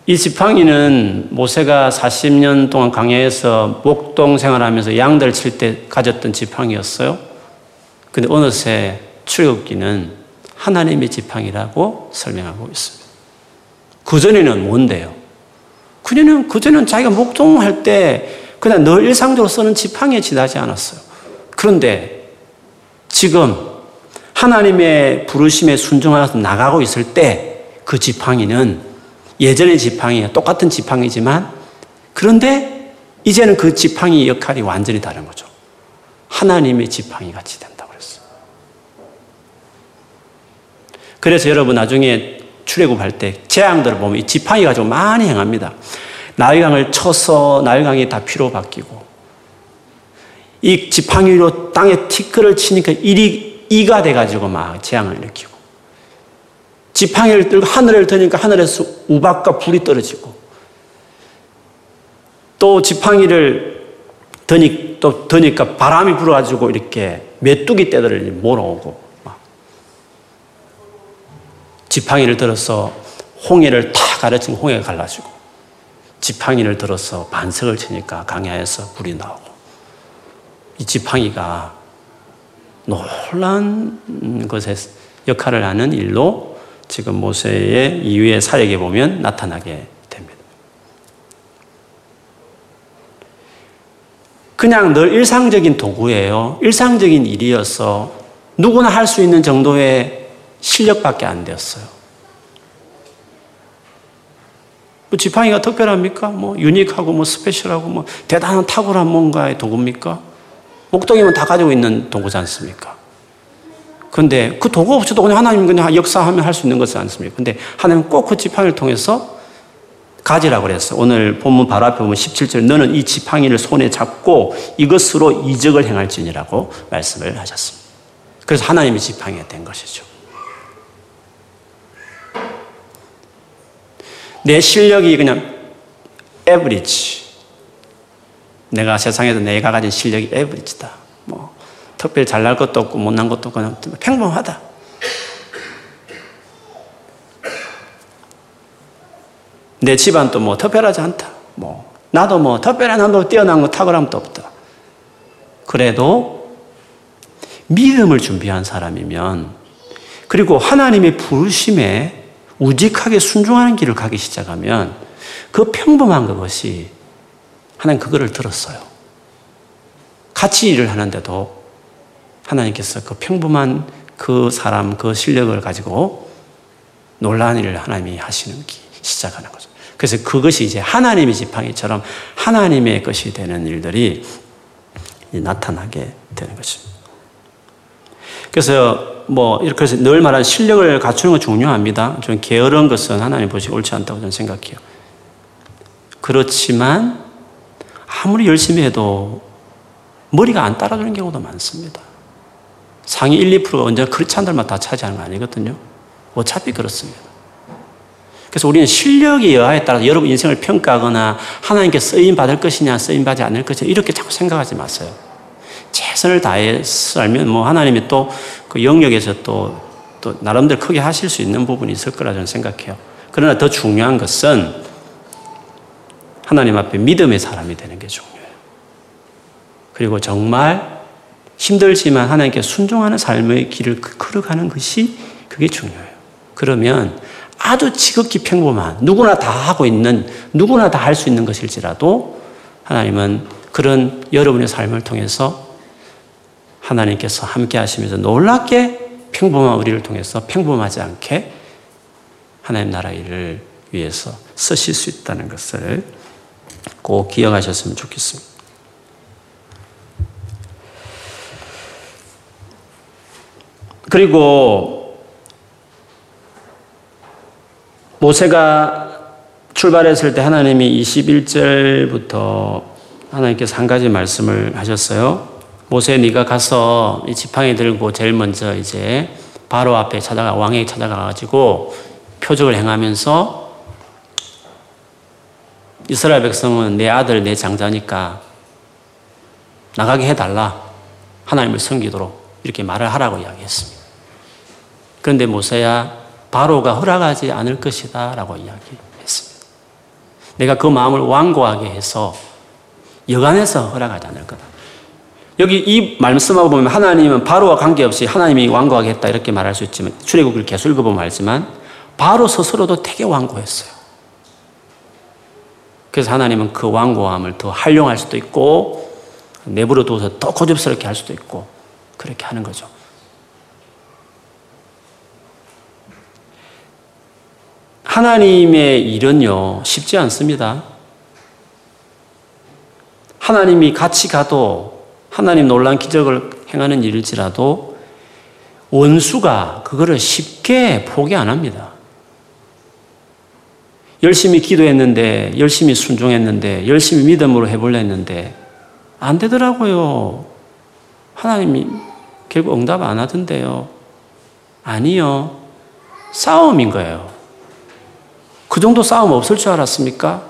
A: 이 지팡이는 모세가 40년 동안 광야에서 목동 생활하면서 양들 칠 때 가졌던 지팡이였어요. 근데 어느새 출애굽기는 하나님의 지팡이라고 설명하고 있습니다. 그전에는 뭔데요? 그전에는, 그전에는 자기가 목동할 때 그냥 늘 일상적으로 쓰는 지팡이에 지나지 않았어요. 그런데 지금 하나님의 부르심에 순종하서 나가고 있을 때 그 지팡이는 예전의 지팡이와 똑같은 지팡이지만 그런데 이제는 그 지팡이 역할이 완전히 다른 거죠. 하나님의 지팡이 같이 된다고 그랬어요. 그래서 여러분 나중에 출애굽할 때 재앙들을 보면 이 지팡이 가지고 많이 행합니다. 나일강을 쳐서 나일강이 다 피로 바뀌고 이 지팡이로 땅에 티끌을 치니까 일이 이가 돼가지고 막 재앙을 일으키고. 지팡이를 들고 하늘을 드니까 하늘에서 우박과 불이 떨어지고. 또 지팡이를 드니, 또 드니까 바람이 불어가지고 이렇게 메뚜기 떼들을 몰아오고 지팡이를 들어서 홍해를 다 가르친 홍해가 갈라지고 지팡이를 들어서 반석을 치니까 강야에서 불이 나오고 이 지팡이가 놀란 것에 역할을 하는 일로 지금 모세의 이후의 사역에 보면 나타나게 됩니다. 그냥 늘 일상적인 도구예요. 일상적인 일이어서 누구나 할 수 있는 정도의 실력밖에 안 되었어요. 뭐 지팡이가 특별합니까? 뭐 유니크하고 뭐 스페셜하고 뭐 대단한 탁월한 뭔가의 도구입니까? 목동이면 다 가지고 있는 도구지 않습니까? 근데 그 도구 없이도 그냥 하나님 그냥 역사하면 할 수 있는 것이 않습니까? 근데 하나님 꼭그 지팡이를 통해서 가지라고 그랬어. 오늘 본문 바로 앞에 보면 17절 너는 이 지팡이를 손에 잡고 이것으로 이적을 행할지니라고 말씀을 하셨습니다. 그래서 하나님의 지팡이가 된 것이죠. 내 실력이 그냥 에브리지. 내가 세상에서 내가 가진 실력이 에브리지다. 뭐, 특별히 잘날 것도 없고 못난 것도 없고 평범하다. 내 집안도 뭐 특별하지 않다. 뭐, 나도 뭐 특별한 한도 뛰어난 거 탁월함도 없다. 그래도 믿음을 준비한 사람이면 그리고 하나님의 부르심에 우직하게 순종하는 길을 가기 시작하면 그 평범한 그것이 하나님 그거를 들었어요. 같이 일을 하는데도 하나님께서 그 평범한 그 사람, 그 실력을 가지고 놀라운 일을 하나님이 하시는 시작하는 거죠. 그래서 그것이 이제 하나님의 지팡이처럼 하나님의 것이 되는 일들이 나타나게 되는 것입니다. 그래서 뭐 이렇게 해서 늘 말하는 실력을 갖추는 건 중요합니다. 좀 게으른 것은 하나님 보시 옳지 않다고 저는 생각해요. 그렇지만 아무리 열심히 해도 머리가 안 따라주는 경우도 많습니다. 상위 1, 2%가 언제 그렇지 않은 들만 다 차지하는 거 아니거든요. 어차피 그렇습니다. 그래서 우리는 실력의 여하에 따라서 여러분 인생을 평가하거나 하나님께 쓰임 받을 것이냐, 쓰임 받지 않을 것이냐, 이렇게 자꾸 생각하지 마세요. 최선을 다해 살면 뭐 하나님이 또 그 영역에서 또, 또 나름대로 크게 하실 수 있는 부분이 있을 거라 저는 생각해요. 그러나 더 중요한 것은 하나님 앞에 믿음의 사람이 되는 게 중요해요. 그리고 정말 힘들지만 하나님께 순종하는 삶의 길을 걸어가는 것이 그게 중요해요. 그러면 아주 지극히 평범한 누구나 다 하고 있는 누구나 다 할 수 있는 것일지라도 하나님은 그런 여러분의 삶을 통해서 하나님께서 함께 하시면서 놀랍게 평범한 우리를 통해서 평범하지 않게 하나님 나라 일을 위해서 쓰실 수 있다는 것을 꼭 기억하셨으면 좋겠습니다. 그리고 모세가 출발했을 때 하나님이 21절부터 하나님께서 한 가지 말씀을 하셨어요. 모세 네가 가서 이 지팡이 들고 제일 먼저 이제 바로 앞에 찾아가 왕에게 찾아가 가지고 표적을 행하면서 이스라엘 백성은 내 아들 내 장자니까 나가게 해달라 하나님을 섬기도록 이렇게 말을 하라고 이야기했습니다. 그런데 모세야 바로가 허락하지 않을 것이다 라고 이야기했습니다. 내가 그 마음을 완고하게 해서 여간해서 허락하지 않을 거다. 여기 이 말씀하고 보면 하나님은 바로와 관계없이 하나님이 완고하게 했다 이렇게 말할 수 있지만 출애굽을 계속 읽어보면 알지만 바로 스스로도 되게 완고했어요. 그래서 하나님은 그 완고함을 더 활용할 수도 있고 내부로 둬서 더 고집스럽게 할 수도 있고 그렇게 하는 거죠. 하나님의 일은요, 쉽지 않습니다. 하나님이 같이 가도 하나님 놀란 기적을 행하는 일일지라도 원수가 그거를 쉽게 포기 안 합니다. 열심히 기도했는데, 열심히 순종했는데, 열심히 믿음으로 해보려 했는데, 안 되더라고요. 하나님이 결국 응답 안 하던데요. 아니요. 싸움인 거예요. 그 정도 싸움 없을 줄 알았습니까?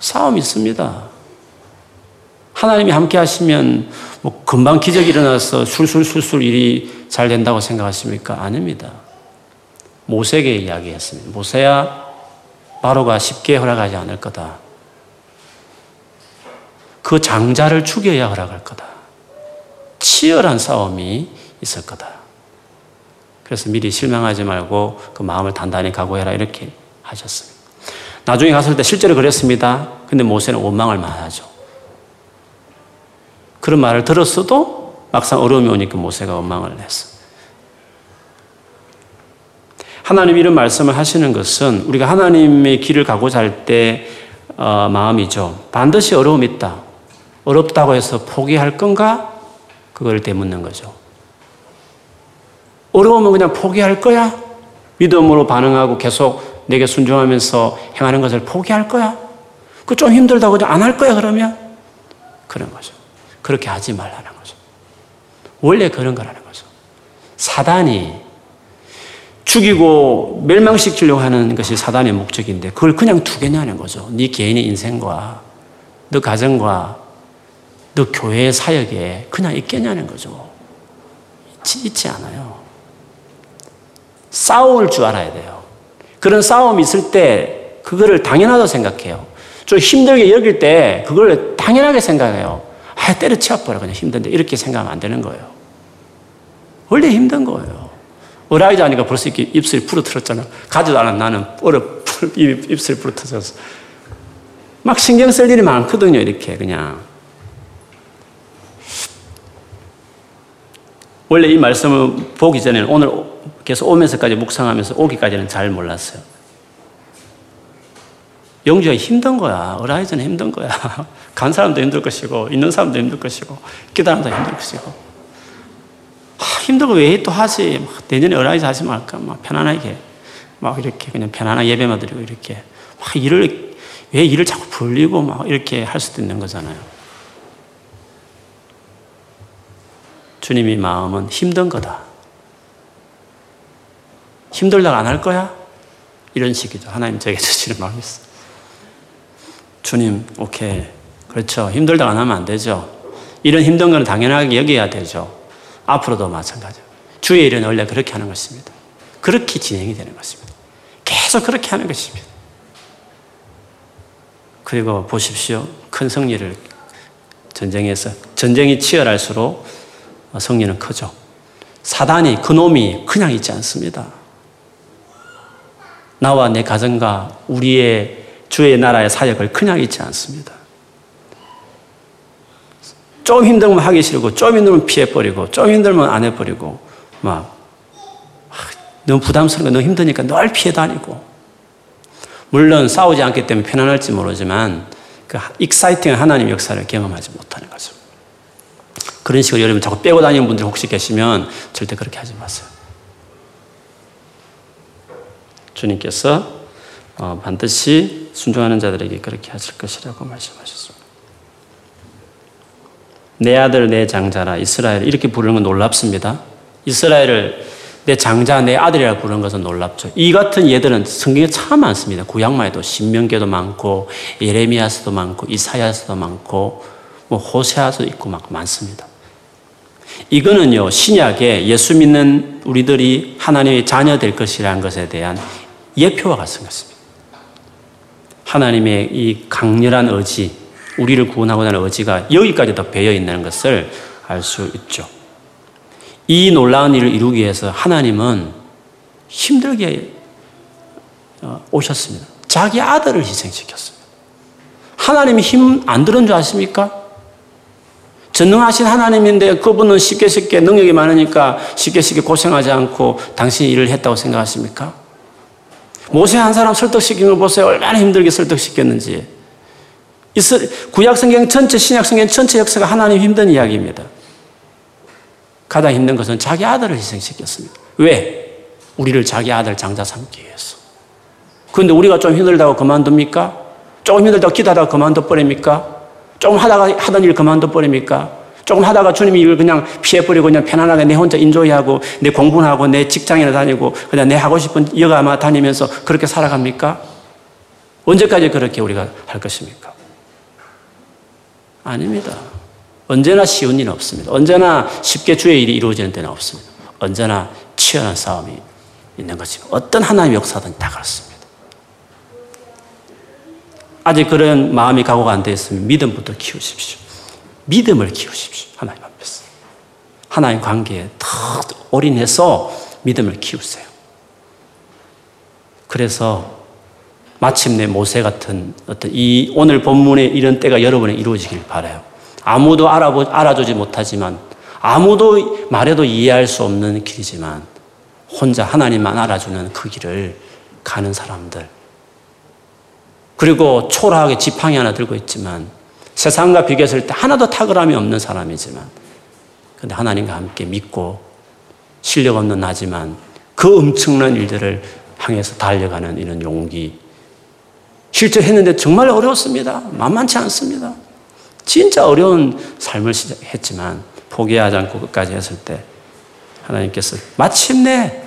A: 싸움 있습니다. 하나님이 함께 하시면 뭐 금방 기적이 일어나서 술술술술 일이 잘 된다고 생각하십니까? 아닙니다. 모세에게 이야기했습니다. 모세야, 바로가 쉽게 허락하지 않을 거다. 그 장자를 죽여야 허락할 거다. 치열한 싸움이 있을 거다. 그래서 미리 실망하지 말고 그 마음을 단단히 각오해라 이렇게 하셨습니다. 나중에 갔을 때 실제로 그랬습니다. 근데 모세는 원망을 많하죠. 그런 말을 들었어도 막상 어려움이 오니까 모세가 원망을 했어. 하나님 이런 말씀을 하시는 것은 우리가 하나님의 길을 가고자 할때 어, 마음이죠. 반드시 어려움이 있다. 어렵다고 해서 포기할 건가? 그걸 되묻는 거죠. 어려우면 그냥 포기할 거야? 믿음으로 반응하고 계속 내게 순종하면서 행하는 것을 포기할 거야? 그 좀 힘들다고 그냥 안 할 거야, 그러면? 그런 거죠. 그렇게 하지 말라는 거죠. 원래 그런 거라는 거죠. 사단이 죽이고 멸망시키려고 하는 것이 사단의 목적인데 그걸 그냥 두겠냐는 거죠. 네 개인의 인생과 너 가정과 너 교회의 사역에 그냥 있겠냐는 거죠. 있지, 않아요. 싸울 줄 알아야 돼요. 그런 싸움이 있을 때 그거를 당연하다고 생각해요. 좀 힘들게 여길 때 그걸 당연하게 생각해요. 아, 때려치워버려. 그냥 힘든데. 이렇게 생각하면 안 되는 거예요. 원래 힘든 거예요. 어라이자 하니까 벌써 이렇게 입술이 부러뜨렸잖아. 가지도 않아. 나는 얼어, 입술이 부러뜨려서. 막 신경 쓸 일이 많거든요. 이렇게 그냥. 원래 이 말씀을 보기 전에 오늘 계속 오면서까지 묵상하면서 오기까지는 잘 몰랐어요. 영주가 힘든 거야. arise는 힘든 거야. (laughs) 간 사람도 힘들 것이고, 있는 사람도 힘들 것이고, 기다림도 힘들 것이고. 아, 힘들고 왜 또 하지? 막 내년에 arise 하지 말까? 막 편안하게. 막 이렇게 그냥 편안하게 예배만 드리고 이렇게. 막 일을, 왜 일을 자꾸 벌리고 막 이렇게 할 수도 있는 거잖아요. 주님의 마음은 힘든 거다. 힘들다가 안 할 거야? 이런 식이죠. 하나님 저에게 (laughs) 주시는 마음이 있어. 주님, 오케이. 그렇죠. 힘들다가 안 하면 안 되죠. 이런 힘든 건 당연하게 여겨야 되죠. 앞으로도 마찬가지. 주의 일은 원래 그렇게 하는 것입니다. 그렇게 진행이 되는 것입니다. 계속 그렇게 하는 것입니다. 그리고 보십시오. 큰 승리를 전쟁에서, 전쟁이 치열할수록 승리는 크죠. 사단이, 그놈이 그냥 있지 않습니다. 나와 내 가정과 우리의 주의 나라의 사역을 그냥 잊지 않습니다. 좀 힘들면 하기 싫고, 좀 힘들면 피해버리고, 좀 힘들면 안 해버리고, 막, 너무 부담스러운 거 너무 힘드니까 늘 피해 다니고. 물론 싸우지 않기 때문에 편안할지 모르지만 그 익사이팅한 하나님 역사를 경험하지 못하는 거죠. 그런 식으로 여러분 자꾸 빼고 다니는 분들 혹시 계시면 절대 그렇게 하지 마세요. 주님께서 어, 반드시 순종하는 자들에게 그렇게 하실 것이라고 말씀하셨습니다. 내 아들 내 장자라 이스라엘 이렇게 부르는 건 놀랍습니다. 이스라엘을 내 장자 내 아들이라 부르는 것은 놀랍죠. 이 같은 예들은 성경에 참 많습니다. 구약만 해도 신명계도 많고 예레미야서도 많고 이사야서도 많고 뭐 호세아서도 있고 막 많습니다. 이거는요 신약에 예수 믿는 우리들이 하나님의 자녀 될 것이라는 것에 대한 예표와 같은 것입니다. 하나님의 이 강렬한 의지, 우리를 구원하고자 하는 의지가 여기까지도 배어 있는 것을 알 수 있죠. 이 놀라운 일을 이루기 위해서 하나님은 힘들게 어, 오셨습니다. 자기 아들을 희생시켰습니다. 하나님이 힘 안 들은 줄 아십니까? 전능하신 하나님인데 그분은 쉽게 쉽게 능력이 많으니까 쉽게 쉽게 고생하지 않고 당신이 일을 했다고 생각하십니까? 모세 한 사람 설득시킨 걸 보세요. 얼마나 힘들게 설득시켰는지. 구약 성경 전체, 신약 성경 전체 역사가 하나님 힘든 이야기입니다. 가장 힘든 것은 자기 아들을 희생시켰습니다. 왜? 우리를 자기 아들 장자 삼기 위해서. 그런데 우리가 좀 힘들다고 그만둡니까? 조금 힘들다고 기도하다가 그만둬 버립니까? 조금 하다가 하던 일 그만둬 버립니까? 조금 하다가 주님이 이걸 그냥 피해버리고 그냥 편안하게 내 혼자 인조이하고 내 공부하고 내 직장이나 다니고 그냥 내 하고 싶은 여가마 다니면서 그렇게 살아갑니까? 언제까지 그렇게 우리가 할 것입니까? 아닙니다. 언제나 쉬운 일은 없습니다. 언제나 쉽게 주의 일이 이루어지는 때는 없습니다. 언제나 치열한 싸움이 있는 것입니다. 어떤 하나님의 역사든 다 그렇습니다. 아직 그런 마음이 각오가 안 되어 있으면 믿음부터 키우십시오. 믿음을 키우십시오. 하나님 앞에서. 하나님 관계에 더 올인해서 믿음을 키우세요. 그래서 마침내 모세 같은 어떤 이 오늘 본문의 이런 때가 여러분에 이루어지길 바라요. 아무도 알아보, 알아주지 못하지만 아무도 말해도 이해할 수 없는 길이지만 혼자 하나님만 알아주는 그 길을 가는 사람들. 그리고 초라하게 지팡이 하나 들고 있지만 세상과 비교했을 때 하나도 탁월함이 없는 사람이지만 근데 하나님과 함께 믿고 실력 없는 나지만 그 엄청난 일들을 향해서 달려가는 이런 용기. 실제 했는데 정말 어려웠습니다. 만만치 않습니다. 진짜 어려운 삶을 했지만 포기하지 않고 끝까지 했을 때 하나님께서 마침내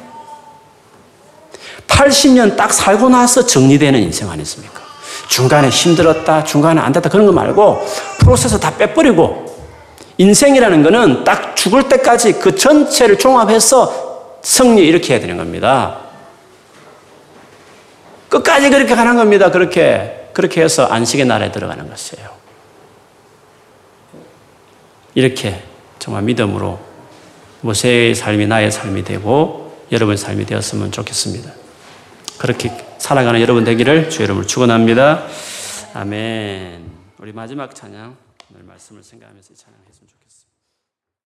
A: 80년 딱 살고 나서 정리되는 인생 아니습니까? 중간에 힘들었다, 중간에 안 됐다 그런 거 말고 프로세스 다 빼버리고 인생이라는 거는 딱 죽을 때까지 그 전체를 종합해서 승리 이렇게 해야 되는 겁니다. 끝까지 그렇게 가는 겁니다. 그렇게. 그렇게 해서 안식의 날에 들어가는 것이에요. 이렇게 정말 믿음으로 모세의 삶이 나의 삶이 되고 여러분의 삶이 되었으면 좋겠습니다. 그렇게 살아가는 여러분 되기를 주 여러분을 축원합니다. 아멘. 우리 마지막 찬양 오늘 말씀을 생각하면서 좋겠습니다.